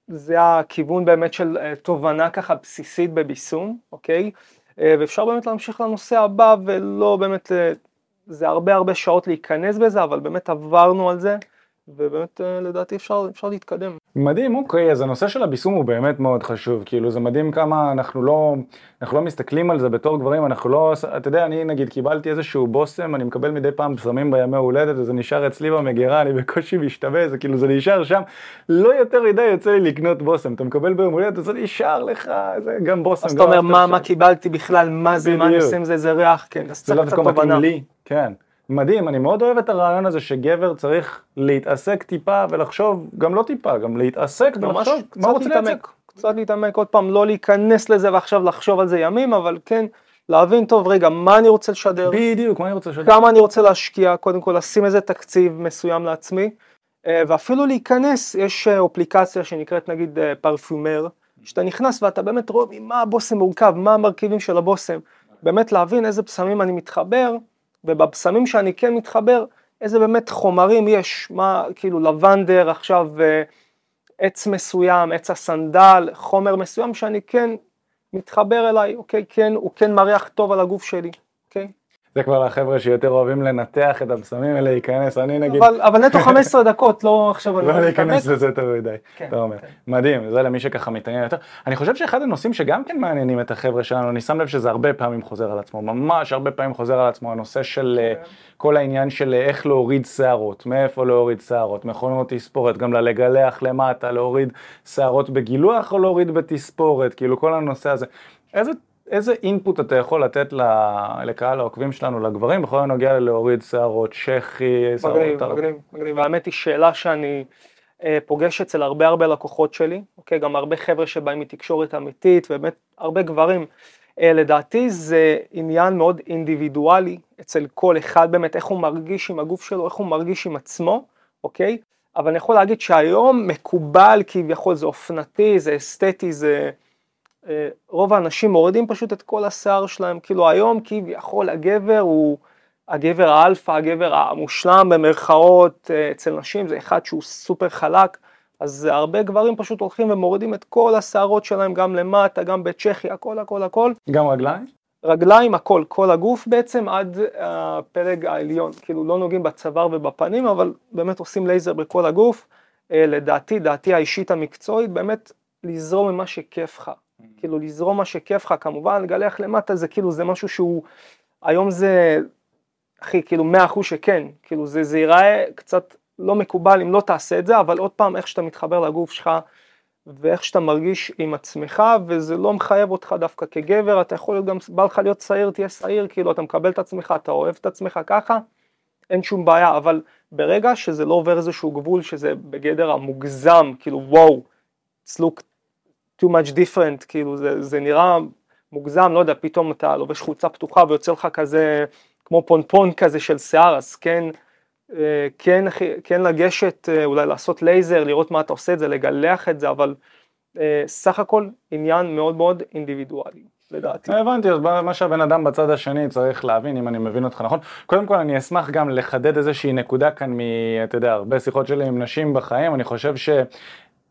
זה הכיוון באמת של אה, תובנה ככה בסיסית בביסום, אוקיי? אה, ואפשר באמת להמשיך לנושא הבא ולא באמת, זה הרבה הרבה שעות להיכנס בזה, אבל באמת עברנו על זה. ובאמת אה, לדעתי אפשר, אפשר להתקדם. מדהים, אוקיי, אז הנושא של הביסום הוא באמת מאוד חשוב, כאילו זה מדהים כמה אנחנו לא, אנחנו לא מסתכלים על זה בתור גברים, אנחנו לא, אתה יודע, אני נגיד קיבלתי איזשהו בושם, אני מקבל מדי פעם בשמים בימי הולדת וזה נשאר אצלי במגירה, אני בקושי משתווה, זה כאילו זה נשאר שם, לא יותר מדי יוצא לי לקנות בושם, אתה מקבל ביום הולדת, זה נשאר לך, זה גם בושם. אז אתה אומר, מה, מה קיבלתי בכלל, מה זה, מה אני עושה עם זה, זה ריח, כן, אז צריך קצת תובנה. כן. מדהים, אני מאוד אוהב את הרעיון הזה שגבר צריך להתעסק טיפה ולחשוב, גם לא טיפה, גם להתעסק ולחשוב מה הוא רוצה לייצג. קצת להתעמק, עוד פעם, לא להיכנס לזה ועכשיו לחשוב על זה ימים, אבל כן, להבין טוב, רגע, מה אני רוצה לשדר? בדיוק, מה אני רוצה לשדר? כמה אני רוצה להשקיע, קודם כל לשים איזה תקציב מסוים לעצמי, אה, ואפילו להיכנס, יש אה, אפליקציה שנקראת נגיד פרפיומר, אה, שאתה נכנס ואתה באמת רואה ממה הבושם מורכב, מה המרכיבים של הבושם, באמת להבין איזה פסמים אני מתחבר, ובבשמים שאני כן מתחבר, איזה באמת חומרים יש, מה כאילו לבנדר עכשיו, אה, עץ מסוים, עץ הסנדל, חומר מסוים שאני כן מתחבר אליי, אוקיי, כן, הוא כן מריח טוב על הגוף שלי, אוקיי. זה כבר לחבר'ה שיותר אוהבים לנתח את הבשמים האלה, להיכנס, אני נגיד... אבל, אבל נטו 15 דקות, לא עכשיו... לא להיכנס לזה יותר מדי, כן, אתה אומר. כן. מדהים, זה למי שככה מתעניין יותר. אני חושב שאחד הנושאים שגם כן מעניינים את החבר'ה שלנו, אני שם לב שזה הרבה פעמים חוזר על עצמו, ממש הרבה פעמים חוזר על עצמו, הנושא של אה, כן. כל העניין של אה, איך להוריד שערות, מאיפה להוריד שערות, מכונות תספורת, גם ללגלח למטה, להוריד שערות בגילוח או להוריד בתספורת, כאילו כל הנושא הזה. איזה איזה אינפוט אתה יכול לתת לקהל העוקבים שלנו, לגברים, בכל הנוגע ללהוריד שערות, שחי, שערות... מגניב, מגניב, מגניב. והאמת היא שאלה שאני אה, פוגש אצל הרבה הרבה לקוחות שלי, אוקיי? גם הרבה חבר'ה שבאים מתקשורת אמיתית, ובאמת הרבה גברים. אה, לדעתי זה עניין מאוד אינדיבידואלי אצל כל אחד באמת, איך הוא מרגיש עם הגוף שלו, איך הוא מרגיש עם עצמו, אוקיי? אבל אני יכול להגיד שהיום מקובל כביכול, זה אופנתי, זה אסתטי, זה... אה, רוב האנשים מורידים פשוט את כל השיער שלהם, כאילו היום כביכול הגבר הוא הגבר האלפא, הגבר המושלם במרכאות אה, אצל נשים, זה אחד שהוא סופר חלק, אז הרבה גברים פשוט הולכים ומורידים את כל השערות שלהם גם למטה, גם בשחי, הכל הכל הכל. גם רגליים? רגליים, הכל, כל הגוף בעצם עד הפלג העליון, כאילו לא נוגעים בצוואר ובפנים, אבל באמת עושים לייזר בכל הגוף. אה, לדעתי, דעתי האישית המקצועית, באמת לזרום ממה שכיף לך. כאילו לזרום מה שכיף לך, כמובן לגלח למטה זה כאילו זה משהו שהוא, היום זה, אחי, כאילו מאה אחוז שכן, כאילו זה, זה ייראה קצת לא מקובל אם לא תעשה את זה, אבל עוד פעם איך שאתה מתחבר לגוף שלך ואיך שאתה מרגיש עם עצמך, וזה לא מחייב אותך דווקא כגבר, אתה יכול להיות גם, בא לך להיות צעיר, תהיה צעיר, כאילו אתה מקבל את עצמך, אתה אוהב את עצמך ככה, אין שום בעיה, אבל ברגע שזה לא עובר איזשהו גבול שזה בגדר המוגזם, כאילו וואו, look too much different, כאילו זה, זה נראה מוגזם, לא יודע, פתאום אתה לובש חולצה פתוחה ויוצא לך כזה, כמו פונפון כזה של שיער, אז כן, אה, כן, כן לגשת, אה, אולי לעשות לייזר, לראות מה אתה עושה את זה, לגלח את זה, אבל אה, סך הכל עניין מאוד מאוד אינדיבידואלי. לדעתי. הבנתי, אז מה שהבן אדם בצד השני צריך להבין, אם אני מבין אותך נכון. קודם כל אני אשמח גם לחדד איזושהי נקודה כאן מ... אתה יודע, הרבה שיחות שלי עם נשים בחיים, אני חושב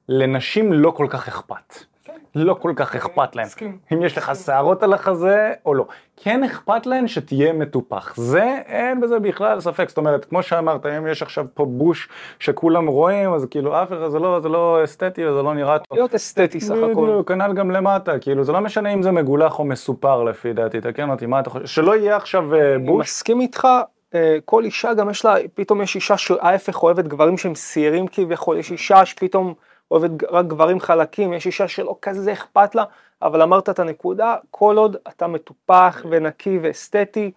שלנשים לא כל כך אכפת. לא כל כך אכפת להם. אם יש לך שערות על החזה או לא. כן אכפת להם שתהיה מטופח. זה, אין בזה בכלל ספק. זאת אומרת, כמו שאמרת, אם יש עכשיו פה בוש שכולם רואים, אז כאילו אף אחד, זה לא, זה לא אסתטי וזה לא נראה טוב. להיות אסתטי סך הכל. בדיוק, כנ"ל גם למטה, כאילו זה לא משנה אם זה מגולח או מסופר לפי דעתי, תקן אותי, מה אתה חושב? שלא יהיה עכשיו אה, בוש. אני מסכים איתך. אה, כל אישה גם יש לה, פתאום יש אישה שההפך אוהבת גברים שהם שעירים כביכול, יש אישה שפתאום אוהבת רק גברים חלקים, יש אישה שלא כזה אכפת לה, אבל אמרת את הנקודה, כל עוד אתה מטופח ונקי ואסתטי,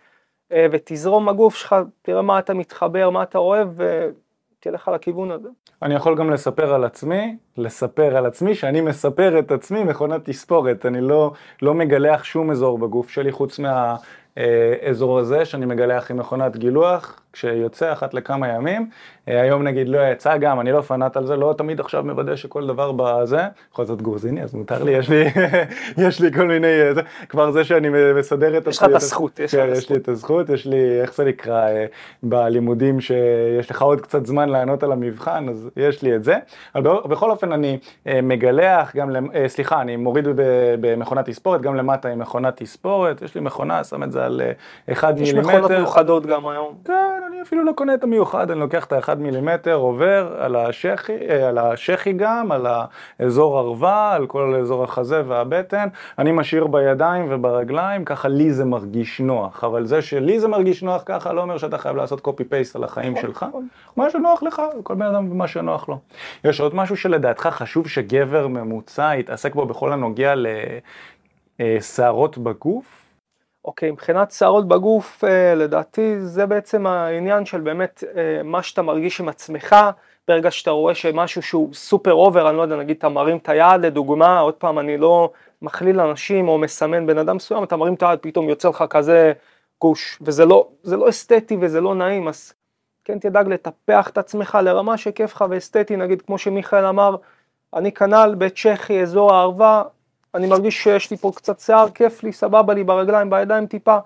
אה, ותזרום הגוף שלך, תראה מה אתה מתחבר, מה אתה אוהב, ותלך על הכיוון הזה. אני יכול גם לספר על עצמי, לספר על עצמי, שאני מספר את עצמי מכונת תספורת, אני לא, לא מגלח שום אזור בגוף שלי חוץ מהאזור הזה שאני מגלח עם מכונת גילוח, כשיוצא אחת לכמה ימים, אה, היום נגיד לא יצא גם, אני לא פנאט על זה, לא תמיד עכשיו מוודא שכל דבר בזה, יכול זאת גורזיני אז מותר לי, יש לי, יש לי כל מיני, אה, זה, כבר זה שאני מסדר את... יש לך את הזכות, יש כן, יש לי את הזכות, יש לי, איך זה נקרא, אה, בלימודים שיש לך עוד קצת זמן לענות על המבחן, אז יש לי את זה, אבל בכל אופן אני מגלח, גם, סליחה, אני מוריד במכונת תספורת, גם למטה עם מכונת תספורת, יש לי מכונה, שם את זה על 1 מילימטר. יש מכונות מיוחדות גם היום. כן, אני אפילו לא קונה את המיוחד, אני לוקח את ה-1 מילימטר, עובר על השחי, אה, על השחי גם, על האזור ערווה, על כל אזור החזה והבטן, אני משאיר בידיים וברגליים, ככה לי זה מרגיש נוח, אבל זה שלי זה מרגיש נוח ככה לא אומר שאתה חייב לעשות קופי פייסט על החיים שלך, מה שנוח לך, כל בן אדם ומה שנוח לו. יש עוד משהו שלדעתך חשוב שגבר ממוצע יתעסק בו בכל הנוגע לשערות בגוף? אוקיי, מבחינת שערות בגוף, אה, לדעתי זה בעצם העניין של באמת אה, מה שאתה מרגיש עם עצמך, ברגע שאתה רואה שמשהו שהוא סופר over, אני לא יודע, נגיד אתה מרים את היד לדוגמה, עוד פעם, אני לא מכליל אנשים או מסמן בן אדם מסוים, אתה מרים את היד, פתאום יוצא לך כזה גוש, וזה לא, לא אסתטי וזה לא נעים, אז כן תדאג לטפח את עצמך לרמה שכיף לך ואסתטי, נגיד כמו שמיכאל אמר, אני כנ"ל בצ'כי, אזור הערבה, אני מרגיש שיש לי פה קצת שיער, כיף לי, סבבה לי ברגליים, בידיים טיפה.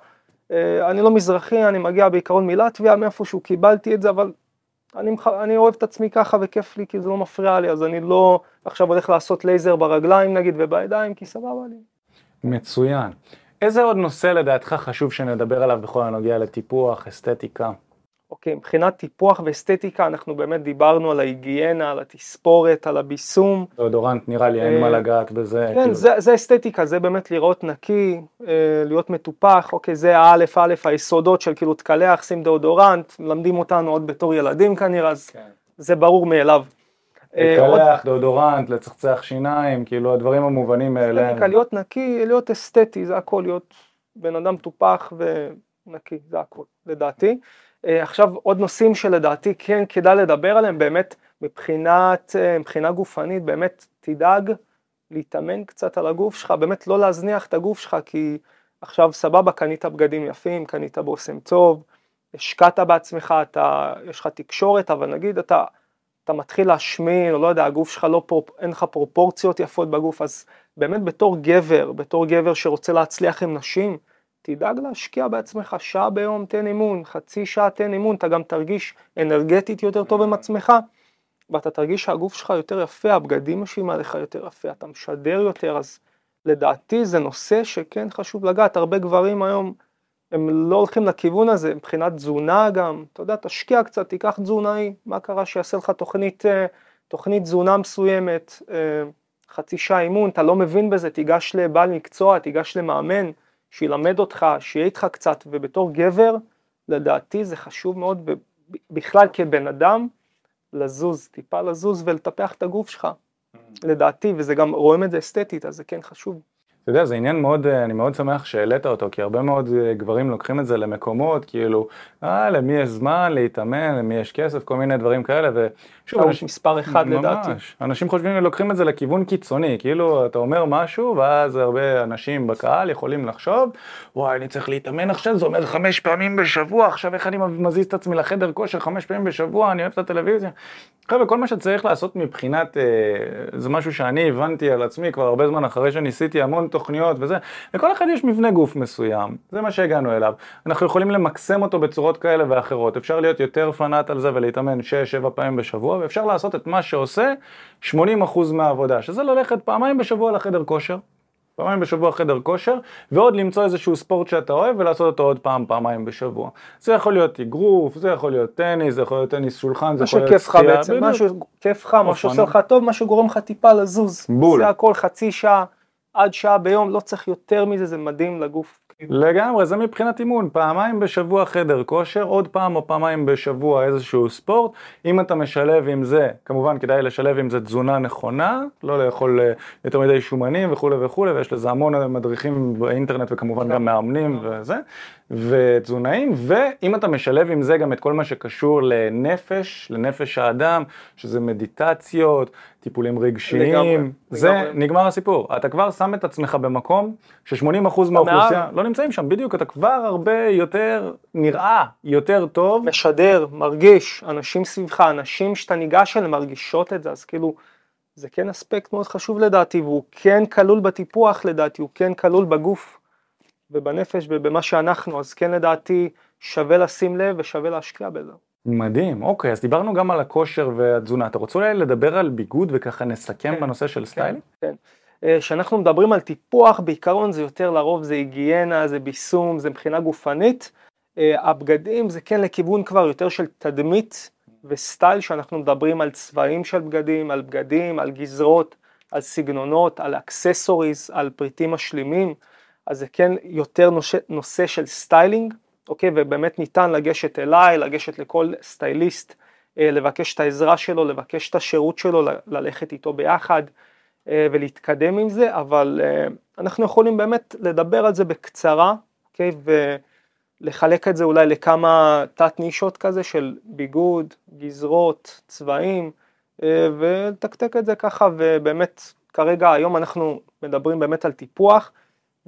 אה, אני לא מזרחי, אני מגיע בעיקרון מלטביה, מאיפשהו קיבלתי את זה, אבל אני, אני אוהב את עצמי ככה וכיף לי, כי זה לא מפריע לי, אז אני לא עכשיו הולך לעשות לייזר ברגליים נגיד ובידיים, כי סבבה לי. מצוין. איזה עוד נושא לדעתך חשוב שנדבר עליו בכל הנוגע לטיפוח, אסתטיקה? אוקיי, מבחינת טיפוח ואסתטיקה אנחנו באמת דיברנו על ההיגיינה, על התספורת, על הביסום. דאודורנט נראה לי אין מה אה, לגעת בזה. כן, כאילו... זה, זה אסתטיקה, זה באמת לראות נקי, אה, להיות מטופח, אוקיי, זה האלף אלף היסודות של כאילו תקלח, שים דאודורנט, מלמדים אותנו עוד בתור ילדים כנראה, אז כן. זה ברור מאליו. אה, תקלח, דאודורנט, לצחצח שיניים, כאילו הדברים המובנים מאליהם. אסתטיקה, להיות נקי, להיות אסתטי, זה הכל, להיות בן אדם מטופח ונקי, זה הכל, לדעתי. אה, עכשיו עוד נושאים שלדעתי כן כדאי לדבר עליהם באמת מבחינת, אה, מבחינה גופנית, באמת תדאג להתאמן קצת על הגוף שלך, באמת לא להזניח את הגוף שלך כי עכשיו סבבה קנית בגדים יפים, קנית בושם טוב, השקעת בעצמך, אתה, יש לך תקשורת, אבל נגיד אתה, אתה מתחיל להשמין, או לא יודע, הגוף שלך לא, פרופ, אין לך פרופורציות יפות בגוף, אז באמת בתור גבר, בתור גבר שרוצה להצליח עם נשים, תדאג להשקיע בעצמך שעה ביום, תן אימון, חצי שעה תן אימון, אתה גם תרגיש אנרגטית יותר טוב עם עצמך, ואתה תרגיש שהגוף שלך יותר יפה, הבגדים יושבים עליך יותר יפה, אתה משדר יותר, אז לדעתי זה נושא שכן חשוב לגעת, הרבה גברים היום הם לא הולכים לכיוון הזה, מבחינת תזונה גם, אתה יודע, תשקיע קצת, תיקח תזונאי, מה קרה שיעשה לך תוכנית, אה, תוכנית תזונה מסוימת, אה, חצי שעה אימון, אתה לא מבין בזה, תיגש לבעל מקצוע, תיגש למאמן, שילמד אותך, שיהיה איתך קצת, ובתור גבר, לדעתי זה חשוב מאוד, בכלל כבן אדם, לזוז, טיפה לזוז ולטפח את הגוף שלך, mm. לדעתי, וזה גם רואים את זה אסתטית, אז זה כן חשוב. אתה יודע, זה עניין מאוד, אה, אני מאוד שמח שהעלית אותו, כי הרבה מאוד אה, גברים לוקחים את זה למקומות, כאילו, אה, למי יש זמן להתאמן, למי יש כסף, כל מיני דברים כאלה, ושוב, אנשים מספר אחד ממש, לדעתי. אנשים חושבים ולוקחים את זה לכיוון קיצוני, כאילו, אתה אומר משהו, ואז הרבה אנשים בקהל יכולים לחשוב, וואי, אני צריך להתאמן עכשיו, זה אומר חמש פעמים בשבוע, עכשיו איך אני מזיז את עצמי לחדר כושר חמש פעמים בשבוע, אני אוהב את הטלוויזיה. חבר'ה, כל מה שצריך לעשות מבחינת, אה, זה משהו שאני הבנתי על עצמי כבר הרבה זמן אחרי שניסיתי המון תוכניות וזה, לכל אחד יש מבנה גוף מסוים, זה מה שהגענו אליו. אנחנו יכולים למקסם אותו בצורות כאלה ואחרות, אפשר להיות יותר פנאט על זה ולהתאמן 6-7 פעמים בשבוע, ואפשר לעשות את מה שעושה 80% מהעבודה, שזה ללכת פעמיים בשבוע לחדר כושר. פעמיים בשבוע חדר כושר, ועוד למצוא איזשהו ספורט שאתה אוהב ולעשות אותו עוד פעם, פעמיים בשבוע. זה יכול להיות אגרוף, זה יכול להיות טניס, זה יכול להיות טניס שולחן, זה יכול להיות לך בעצם, משהו כיף לך, מה שעושה לך טוב, מה שגורם לך טיפה לזוז. בול. זה הכל חצי שעה עד שעה ביום, לא צריך יותר מזה, זה מדהים לגוף. לגמרי, זה מבחינת אימון, פעמיים בשבוע חדר כושר, עוד פעם או פעמיים בשבוע איזשהו ספורט. אם אתה משלב עם זה, כמובן כדאי לשלב עם זה תזונה נכונה, לא לאכול אה, יותר מדי שומנים וכולי וכולי, ויש לזה המון מדריכים באינטרנט וכמובן גם מאמנים וזה, ותזונאים, ואם אתה משלב עם זה גם את כל מה שקשור לנפש, לנפש האדם, שזה מדיטציות, טיפולים רגשיים, לגמרי, זה לגמרי. נגמר הסיפור. אתה כבר שם את עצמך במקום ש-80% מהאוכלוסייה לא נמצאים שם, בדיוק, אתה כבר הרבה יותר נראה יותר טוב. משדר, מרגיש, אנשים סביבך, אנשים שאתה ניגש אליהם מרגישות את זה, אז כאילו, זה כן אספקט מאוד חשוב לדעתי, והוא כן כלול בטיפוח לדעתי, הוא כן כלול בגוף ובנפש ובמה שאנחנו, אז כן לדעתי שווה לשים לב ושווה להשקיע בזה. מדהים, אוקיי, אז דיברנו גם על הכושר והתזונה. אתה רוצה אולי לדבר על ביגוד וככה נסכם כן, בנושא של סטיילינג? כן. אה, כשאנחנו מדברים על טיפוח, בעיקרון זה יותר לרוב זה היגיינה, זה בישום, זה מבחינה גופנית. אה, הבגדים זה כן לכיוון כבר יותר של תדמית וסטייל, שאנחנו מדברים על צבעים של בגדים, על בגדים, על גזרות, על סגנונות, על אקססוריז, על פריטים משלימים. אז זה כן יותר נושא, נושא של סטיילינג, אוקיי? ובאמת ניתן לגשת אליי, לגשת לכל סטייליסט, אה, לבקש את העזרה שלו, לבקש את השירות שלו, ללכת איתו ביחד אה, ולהתקדם עם זה, אבל אה, אנחנו יכולים באמת לדבר על זה בקצרה, אוקיי? ולחלק את זה אולי לכמה תת נישות כזה של ביגוד, גזרות, צבעים, ולתקתק את זה ככה, ובאמת כרגע היום אנחנו מדברים באמת על טיפוח.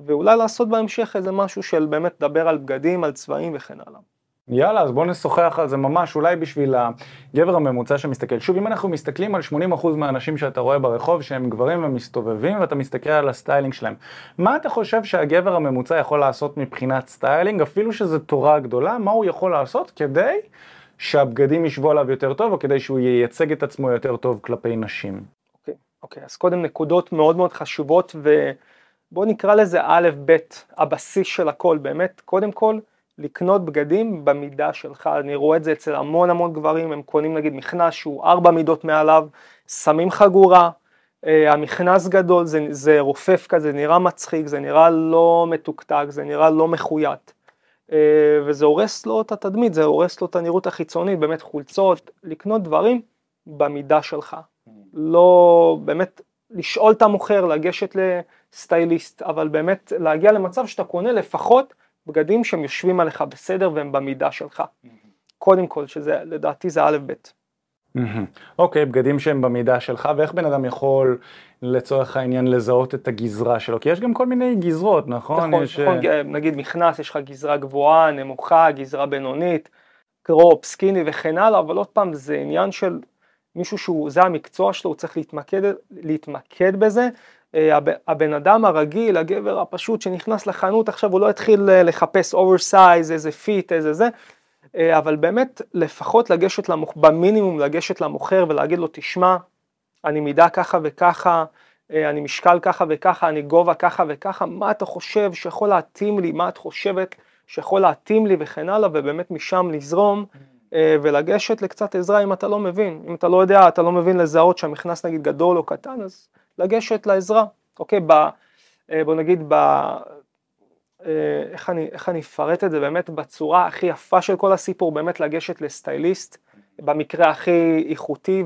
ואולי לעשות בהמשך איזה משהו של באמת לדבר על בגדים, על צבעים וכן הלאה. יאללה, אז בואו נשוחח על זה ממש, אולי בשביל הגבר הממוצע שמסתכל. שוב, אם אנחנו מסתכלים על 80% מהאנשים שאתה רואה ברחוב, שהם גברים ומסתובבים, ואתה מסתכל על הסטיילינג שלהם, מה אתה חושב שהגבר הממוצע יכול לעשות מבחינת סטיילינג, אפילו שזו תורה גדולה, מה הוא יכול לעשות כדי שהבגדים ישבו עליו יותר טוב, או כדי שהוא ייצג את עצמו יותר טוב כלפי נשים? אוקיי, אוקיי, אז קודם נקודות מאוד מאוד חשובות, ובואו נקרא לזה א', ב', הבסיס של הכל, באמת, קודם כל, לקנות בגדים במידה שלך, אני רואה את זה אצל המון המון גברים, הם קונים נגיד מכנס שהוא ארבע מידות מעליו, שמים חגורה, אה, המכנס גדול, זה, זה רופף כזה, זה נראה מצחיק, זה נראה לא מתוקתק, זה נראה לא מחויית, אה, וזה הורס לו את התדמית, זה הורס לו את הנראות החיצונית, באמת חולצות, לקנות דברים במידה שלך, לא באמת לשאול את המוכר, לגשת לסטייליסט, אבל באמת להגיע למצב שאתה קונה לפחות בגדים שהם יושבים עליך בסדר והם במידה שלך. קודם כל, שזה לדעתי זה א' ב'. אוקיי, בגדים שהם במידה שלך, ואיך בן אדם יכול לצורך העניין לזהות את הגזרה שלו? כי יש גם כל מיני גזרות, נכון? נכון, יש... נכון, נגיד מכנס, יש לך גזרה גבוהה, נמוכה, גזרה בינונית, crop, skinny וכן הלאה, אבל עוד פעם, זה עניין של מישהו שהוא, זה המקצוע שלו, הוא צריך להתמקד, להתמקד בזה. אה, הבן אדם הרגיל, הגבר הפשוט שנכנס לחנות עכשיו, הוא לא יתחיל אה, לחפש oversize, איזה fit, איזה זה, אה, אבל באמת לפחות לגשת, למוכ... במינימום לגשת למוכר ולהגיד לו, תשמע, אני מידה ככה וככה, אני משקל ככה וככה, אני גובה ככה וככה, מה אתה חושב שיכול להתאים לי, מה את חושבת שיכול להתאים לי וכן הלאה, ובאמת משם לזרום. ולגשת לקצת עזרה אם אתה לא מבין, אם אתה לא יודע, אתה לא מבין לזהות שהמכנס נגיד גדול או קטן, אז לגשת לעזרה, אוקיי? ב, בוא נגיד, ב, איך, אני, איך אני אפרט את זה באמת בצורה הכי יפה של כל הסיפור, באמת לגשת לסטייליסט, במקרה הכי איכותי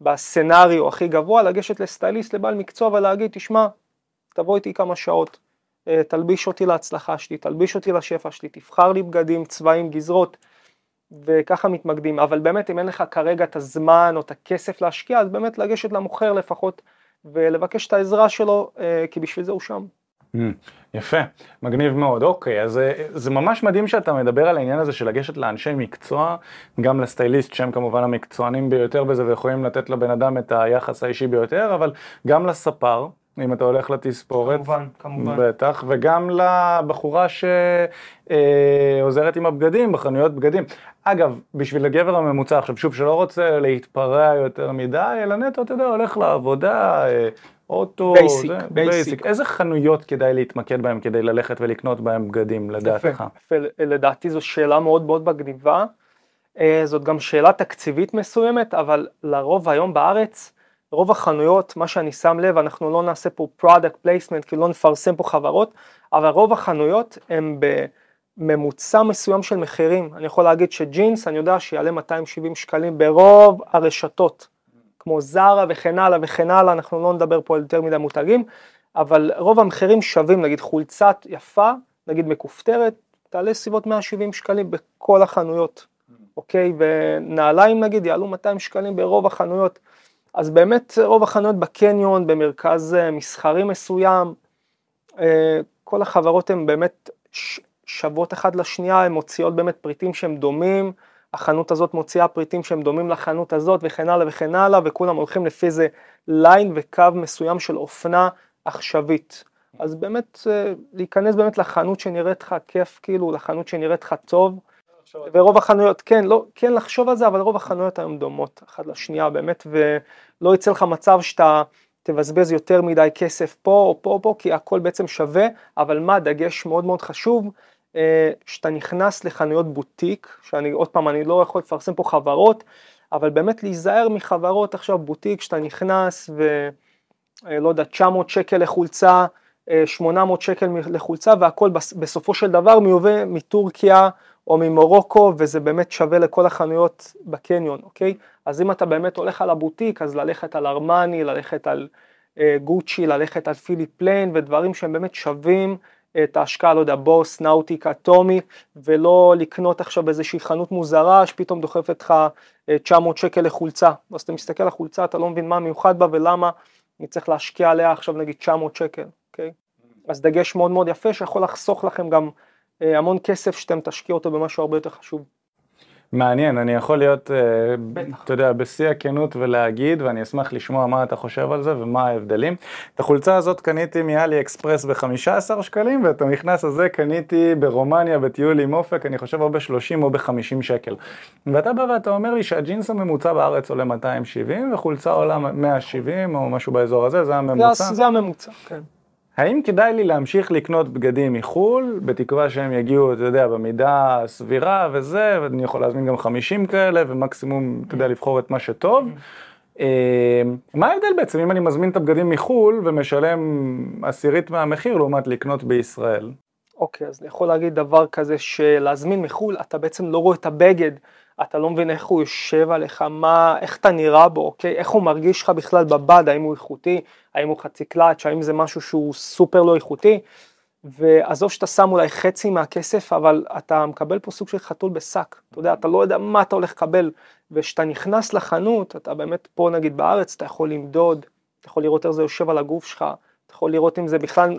ובסצנריו הכי גבוה, לגשת לסטייליסט, לבעל מקצוע ולהגיד, תשמע, תבוא איתי כמה שעות, תלביש אותי להצלחה שלי, תלביש אותי לשפע שלי, תבחר לי בגדים, צבעים, גזרות. וככה מתמקדים, אבל באמת אם אין לך כרגע את הזמן או את הכסף להשקיע, אז באמת לגשת למוכר לפחות ולבקש את העזרה שלו, כי בשביל זה הוא שם. יפה, מגניב מאוד, אוקיי, אז זה ממש מדהים שאתה מדבר על העניין הזה של לגשת לאנשי מקצוע, גם לסטייליסט שהם כמובן המקצוענים ביותר בזה ויכולים לתת לבן אדם את היחס האישי ביותר, אבל גם לספר, אם אתה הולך לתספורת, כמובן, כמובן. בטח, וגם לבחורה שעוזרת עם הבגדים, בחנויות בגדים. אגב, בשביל הגבר הממוצע, עכשיו שוב, שלא רוצה להתפרע יותר מדי, אלא נטו, אתה יודע, הולך לעבודה, אוטו, basic, זה, basic. איזה חנויות כדאי להתמקד בהם כדי ללכת ולקנות בהם בגדים, לדעתך? לדעתי זו שאלה מאוד מאוד מגניבה. זאת גם שאלה תקציבית מסוימת, אבל לרוב היום בארץ, רוב החנויות, מה שאני שם לב, אנחנו לא נעשה פה product placement, כי לא נפרסם פה חברות, אבל רוב החנויות הם בממוצע מסוים של מחירים. אני יכול להגיד שג'ינס, אני יודע שיעלה 270 שקלים ברוב הרשתות, כמו זרה וכן הלאה וכן הלאה, אנחנו לא נדבר פה על יותר מדי מותגים, אבל רוב המחירים שווים, נגיד חולצת יפה, נגיד מכופתרת, תעלה סביבות 170 שקלים בכל החנויות, אוקיי? ונעליים נגיד יעלו 200 שקלים ברוב החנויות. אז באמת רוב החנויות בקניון, במרכז אה, מסחרי מסוים, אה, כל החברות הן באמת שוות אחת לשנייה, הן מוציאות באמת פריטים שהם דומים, החנות הזאת מוציאה פריטים שהם דומים לחנות הזאת וכן הלאה וכן הלאה, וכולם הולכים לפי איזה ליין וקו מסוים של אופנה עכשווית. אז באמת אה, להיכנס באמת לחנות שנראית לך כיף, כאילו לחנות שנראית לך טוב, ורוב החנויות, כן, לא, כן לחשוב על זה, אבל רוב החנויות היום דומות אחת לשנייה באמת, ולא יצא לך מצב שאתה תבזבז יותר מדי כסף פה או פה או פה, כי הכל בעצם שווה, אבל מה, דגש מאוד מאוד חשוב, אה, שאתה נכנס לחנויות בוטיק, שאני עוד פעם, אני לא יכול לפרסם פה חברות, אבל באמת להיזהר מחברות עכשיו בוטיק, שאתה נכנס ולא יודע, 900 שקל לחולצה, 800 אה, שקל לחולצה והכל בסופו של דבר מיובא מטורקיה או ממורוקו וזה באמת שווה לכל החנויות בקניון, אוקיי? אז אם אתה באמת הולך על הבוטיק אז ללכת על ארמני, ללכת על אה, גוצ'י, ללכת על פיליפ פליין ודברים שהם באמת שווים את ההשקעה, לא יודע, בוס, נאוטיקה, טומי, ולא לקנות עכשיו באיזושהי חנות מוזרה שפתאום דוחפת לך 900 אה, שקל לחולצה. אז אתה מסתכל על החולצה, אתה לא מבין מה מיוחד בה ולמה אני צריך להשקיע עליה עכשיו נגיד 900 שקל, אוקיי? אז דגש מאוד מאוד יפה שיכול לחסוך לכם גם אה, המון כסף שאתם תשקיעו אותו במשהו הרבה יותר חשוב. מעניין, אני יכול להיות, אה, אתה יודע, בשיא הכנות ולהגיד, ואני אשמח לשמוע מה אתה חושב על זה ומה ההבדלים. את החולצה הזאת קניתי מאלי אקספרס ב-15 שקלים, ואת המכנס הזה קניתי ברומניה בטיול עם אופק, אני חושב או ב-30 או ב-50 שקל. ואתה בא ואתה אומר לי שהג'ינס הממוצע בארץ עולה 270, וחולצה עולה 170 או משהו באזור הזה, זה הממוצע? זה, זה הממוצע, כן. האם כדאי לי להמשיך לקנות בגדים מחו"ל, בתקווה שהם יגיעו, אתה יודע, במידה סבירה וזה, ואני יכול להזמין גם 50 כאלה, ומקסימום, אתה יודע, לבחור את מה שטוב. אה, מה ההבדל בעצם אם אני מזמין את הבגדים מחו"ל ומשלם עשירית מהמחיר לעומת לקנות בישראל? אוקיי, אז אני יכול להגיד דבר כזה שלהזמין מחו"ל, אתה בעצם לא רואה את הבגד, אתה לא מבין איך הוא יושב עליך, מה, איך אתה נראה בו, אוקיי? איך הוא מרגיש לך בכלל בבד, האם הוא איכותי, האם הוא חצי קלאץ', האם זה משהו שהוא סופר לא איכותי, ועזוב שאתה שם אולי חצי מהכסף, אבל אתה מקבל פה סוג של חתול בשק, אתה יודע, אתה לא יודע מה אתה הולך לקבל, וכשאתה נכנס לחנות, אתה באמת פה נגיד בארץ, אתה יכול למדוד, אתה יכול לראות איך זה יושב על הגוף שלך, אתה יכול לראות אם זה בכלל,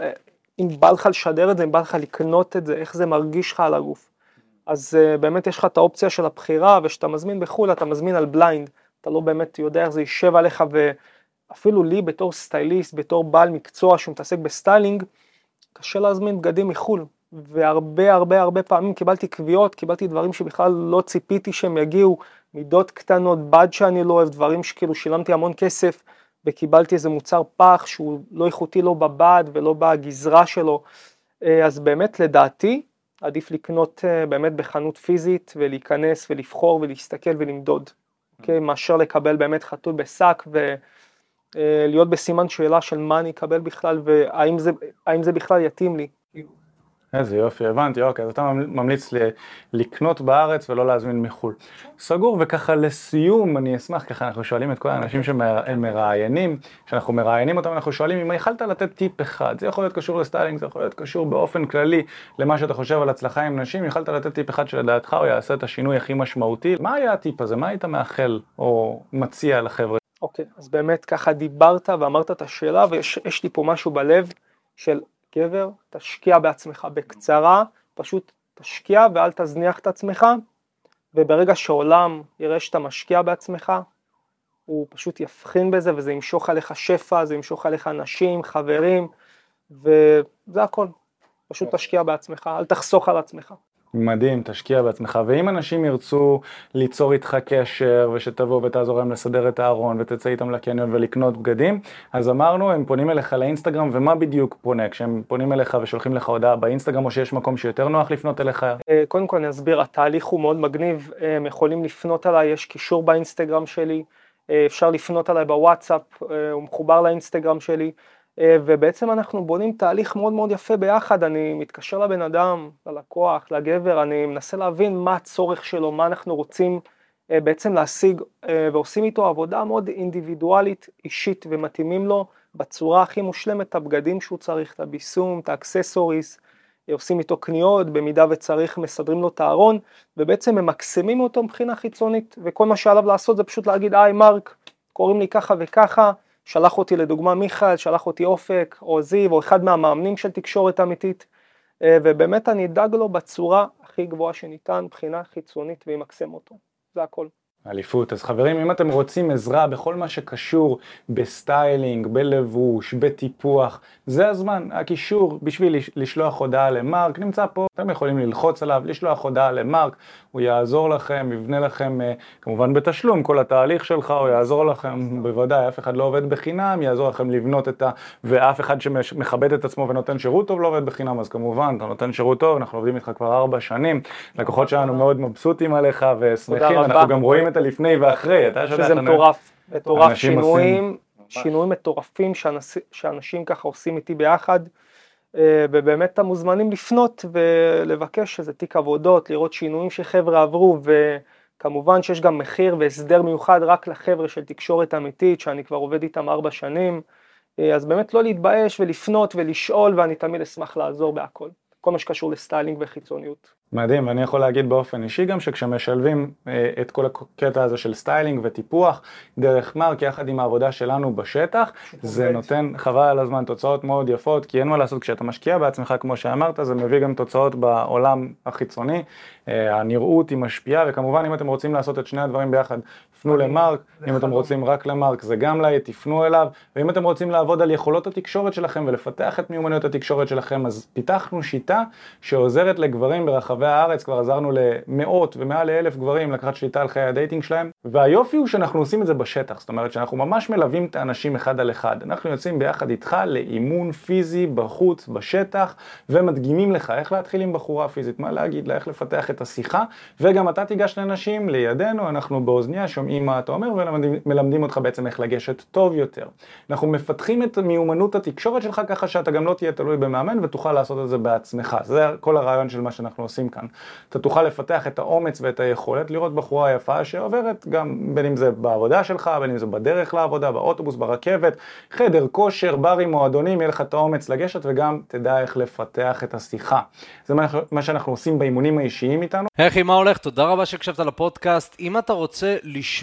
אם בא לך לשדר את זה, אם בא לך לקנות את זה, איך זה מרגיש לך על הגוף. אז אה, באמת יש לך את האופציה של הבחירה, וכשאתה מזמין בחו"ל אתה מזמין על blind, אתה לא באמת יודע איך זה יישב עליך, ואפילו לי בתור סטייליסט, בתור בעל מקצוע שמתעסק בסטיילינג, קשה להזמין בגדים מחו"ל, והרבה הרבה הרבה פעמים קיבלתי תביעות, קיבלתי דברים שבכלל לא ציפיתי שהם יגיעו, מידות קטנות, בד שאני לא אוהב, דברים שכאילו שילמתי המון כסף וקיבלתי איזה מוצר פח שהוא לא איכותי לא בבד ולא בגזרה שלו, אה, אז באמת לדעתי עדיף לקנות אה, באמת בחנות פיזית ולהיכנס ולבחור ולהסתכל ולמדוד, אוקיי? Okay, מאשר לקבל באמת חתול בשק ולהיות אה, בסימן שאלה של מה אני אקבל בכלל והאם זה, זה בכלל יתאים לי. איזה יופי, הבנתי, אוקיי, אז אתה ממליץ לקנות בארץ ולא להזמין מחו"ל. סגור, וככה לסיום, אני אשמח, ככה אנחנו שואלים את כל האנשים שמראיינים, כשאנחנו מראיינים אותם, אנחנו שואלים אם יכלת לתת טיפ אחד, זה יכול להיות קשור לסטיילינג, זה יכול להיות קשור באופן כללי למה שאתה חושב על הצלחה עם נשים, יכלת לתת טיפ אחד שלדעתך הוא יעשה את השינוי הכי משמעותי, מה היה הטיפ הזה, מה היית מאחל או מציע לחבר'ה? אוקיי, אז באמת ככה דיברת ואמרת את השאלה ויש לי פה משהו בלב של גבר, תשקיע בעצמך בקצרה, פשוט תשקיע ואל תזניח את עצמך, וברגע שעולם יראה שאתה משקיע בעצמך, הוא פשוט יבחין בזה וזה ימשוך עליך שפע, זה ימשוך עליך נשים, חברים, וזה הכל. פשוט תשקיע בעצמך, אל תחסוך על עצמך. מדהים, תשקיע בעצמך. ואם אנשים ירצו ליצור איתך קשר, ושתבוא ותעזור להם לסדר את הארון, ותצא איתם לקניון ולקנות בגדים, אז אמרנו, הם פונים אליך לאינסטגרם, ומה בדיוק פונה? כשהם פונים אליך ושולחים לך הודעה באינסטגרם, או שיש מקום שיותר נוח לפנות אליך? אה, קודם כל אני אסביר, התהליך הוא מאוד מגניב, אה, הם יכולים לפנות אליי, יש קישור באינסטגרם שלי, אה, אפשר לפנות אליי בוואטסאפ, הוא מחובר לאינסטגרם שלי. אה, ובעצם אנחנו בונים תהליך מאוד מאוד יפה ביחד, אני מתקשר לבן אדם, ללקוח, לגבר, אני מנסה להבין מה הצורך שלו, מה אנחנו רוצים אה, בעצם להשיג, אה, ועושים איתו עבודה מאוד אינדיבידואלית, אישית, ומתאימים לו בצורה הכי מושלמת את הבגדים שהוא צריך, את הבישום, את ה accessories, עושים איתו קניות, במידה וצריך מסדרים לו את הארון, ובעצם ממקסמים אותו מבחינה חיצונית, וכל מה שעליו לעשות זה פשוט להגיד, היי מרק, קוראים לי ככה וככה, שלח אותי לדוגמה מיכאל, שלח אותי אופק, או זיו, או אחד מהמאמנים של תקשורת אמיתית, אה, ובאמת אני אדאג לו בצורה הכי גבוהה שניתן, מבחינה חיצונית, וימקסם אותו, זה הכל. אליפות. אז חברים, אם אתם רוצים עזרה בכל מה שקשור בסטיילינג, בלבוש, בטיפוח, זה הזמן. הקישור בשביל לשלוח הודעה למרק נמצא פה, אתם יכולים ללחוץ עליו, לשלוח הודעה למרק, הוא יעזור לכם, יבנה לכם, אה, כמובן בתשלום, כל התהליך שלך, הוא יעזור לכם, בוודאי, אף אחד לא עובד בחינם, יעזור לכם לבנות את ה... ואף אחד שמכבד את עצמו ונותן שירות טוב לא עובד בחינם, אז כמובן, אתה נותן שירות טוב, אנחנו עובדים איתך כבר ארבע שנים, לקוחות שלנו מאוד מבסוטים עליך ושמחים, אנחנו גם רואים את הלפני ואחרי, אתה יודע שזה מטורף, מטורף, שינויים, שינויים מטורפים שאנשים ככה עושים איתי ביחד. אה, ובאמת אתם מוזמנים לפנות ולבקש איזה תיק עבודות, לראות שינויים שחבר'ה עברו וכמובן שיש גם מחיר והסדר מיוחד רק לחבר'ה של תקשורת אמיתית שאני כבר עובד איתם ארבע שנים אה, אז באמת לא להתבייש ולפנות ולשאול ואני תמיד אשמח לעזור בהכל, כל מה שקשור לסטיילינג וחיצוניות. מדהים, ואני יכול להגיד באופן אישי גם שכשמשלבים אה, את כל הקטע הזה של סטיילינג וטיפוח דרך מרק יחד עם העבודה שלנו בשטח, זה נותן חבל על הזמן תוצאות מאוד יפות, כי אין מה לעשות, כשאתה משקיע בעצמך כמו שאמרת, זה מביא גם תוצאות בעולם החיצוני, אה, הנראות היא משפיעה, וכמובן אם אתם רוצים לעשות את שני הדברים ביחד, תפנו למרק, אם אתם רוצים רק למרק זה גם להיט, תפנו אליו, ואם אתם רוצים לעבוד על יכולות התקשורת שלכם ולפתח את מיומנויות התקשורת שלכם, אז פיתחנו שיטה שעוזרת לגברים ברחבי הארץ, כבר עזרנו למאות ומעל לאלף גברים לקחת שליטה על חיי ה dating שלהם, והיופי הוא שאנחנו עושים את זה בשטח, זאת אומרת שאנחנו ממש מלווים את האנשים אחד על אחד. אנחנו יוצאים ביחד איתך לאימון פיזי בחוץ, בשטח, ומדגימים לך איך להתחיל עם בחורה פיזית, מה להגיד לה, איך לפתח את השיחה, וגם אתה תיגש לאנשים לידינו, אנחנו באוזניה שומעים מה אתה אומר ומלמדים אותך בעצם איך לגשת טוב יותר. אנחנו מפתחים את מיומנות התקשורת שלך ככה שאתה גם לא תהיה תלוי במאמן ותוכל לעשות את זה בעצמך. זה כל הרעיון של מה שאנחנו עושים כאן. אתה תוכל לפתח את האומץ ואת היכולת לראות בחורה יפה שעוברת גם בין אם זה בעבודה שלך, בין אם זה בדרך לעבודה, באוטובוס, ברכבת, חדר כושר, ברים, מועדונים, יהיה לך את האומץ לגשת וגם תדע איך לפתח את השיחה. זה מה שאנחנו עושים באימונים האישיים איתנו. היי מה הולך? תודה רבה שהקשבת לפודקאסט. אם אתה רוצה לשמוע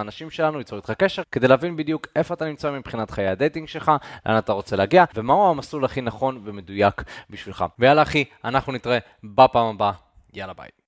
מהאנשים שלנו ייצור איתך קשר, כדי להבין בדיוק איפה אתה נמצא מבחינת חיי ה dating שלך, לאן אתה רוצה להגיע, ומהו המסלול הכי נכון ומדויק בשבילך. ויאללה אחי, אנחנו נתראה בפעם הבאה. יאללה ביי.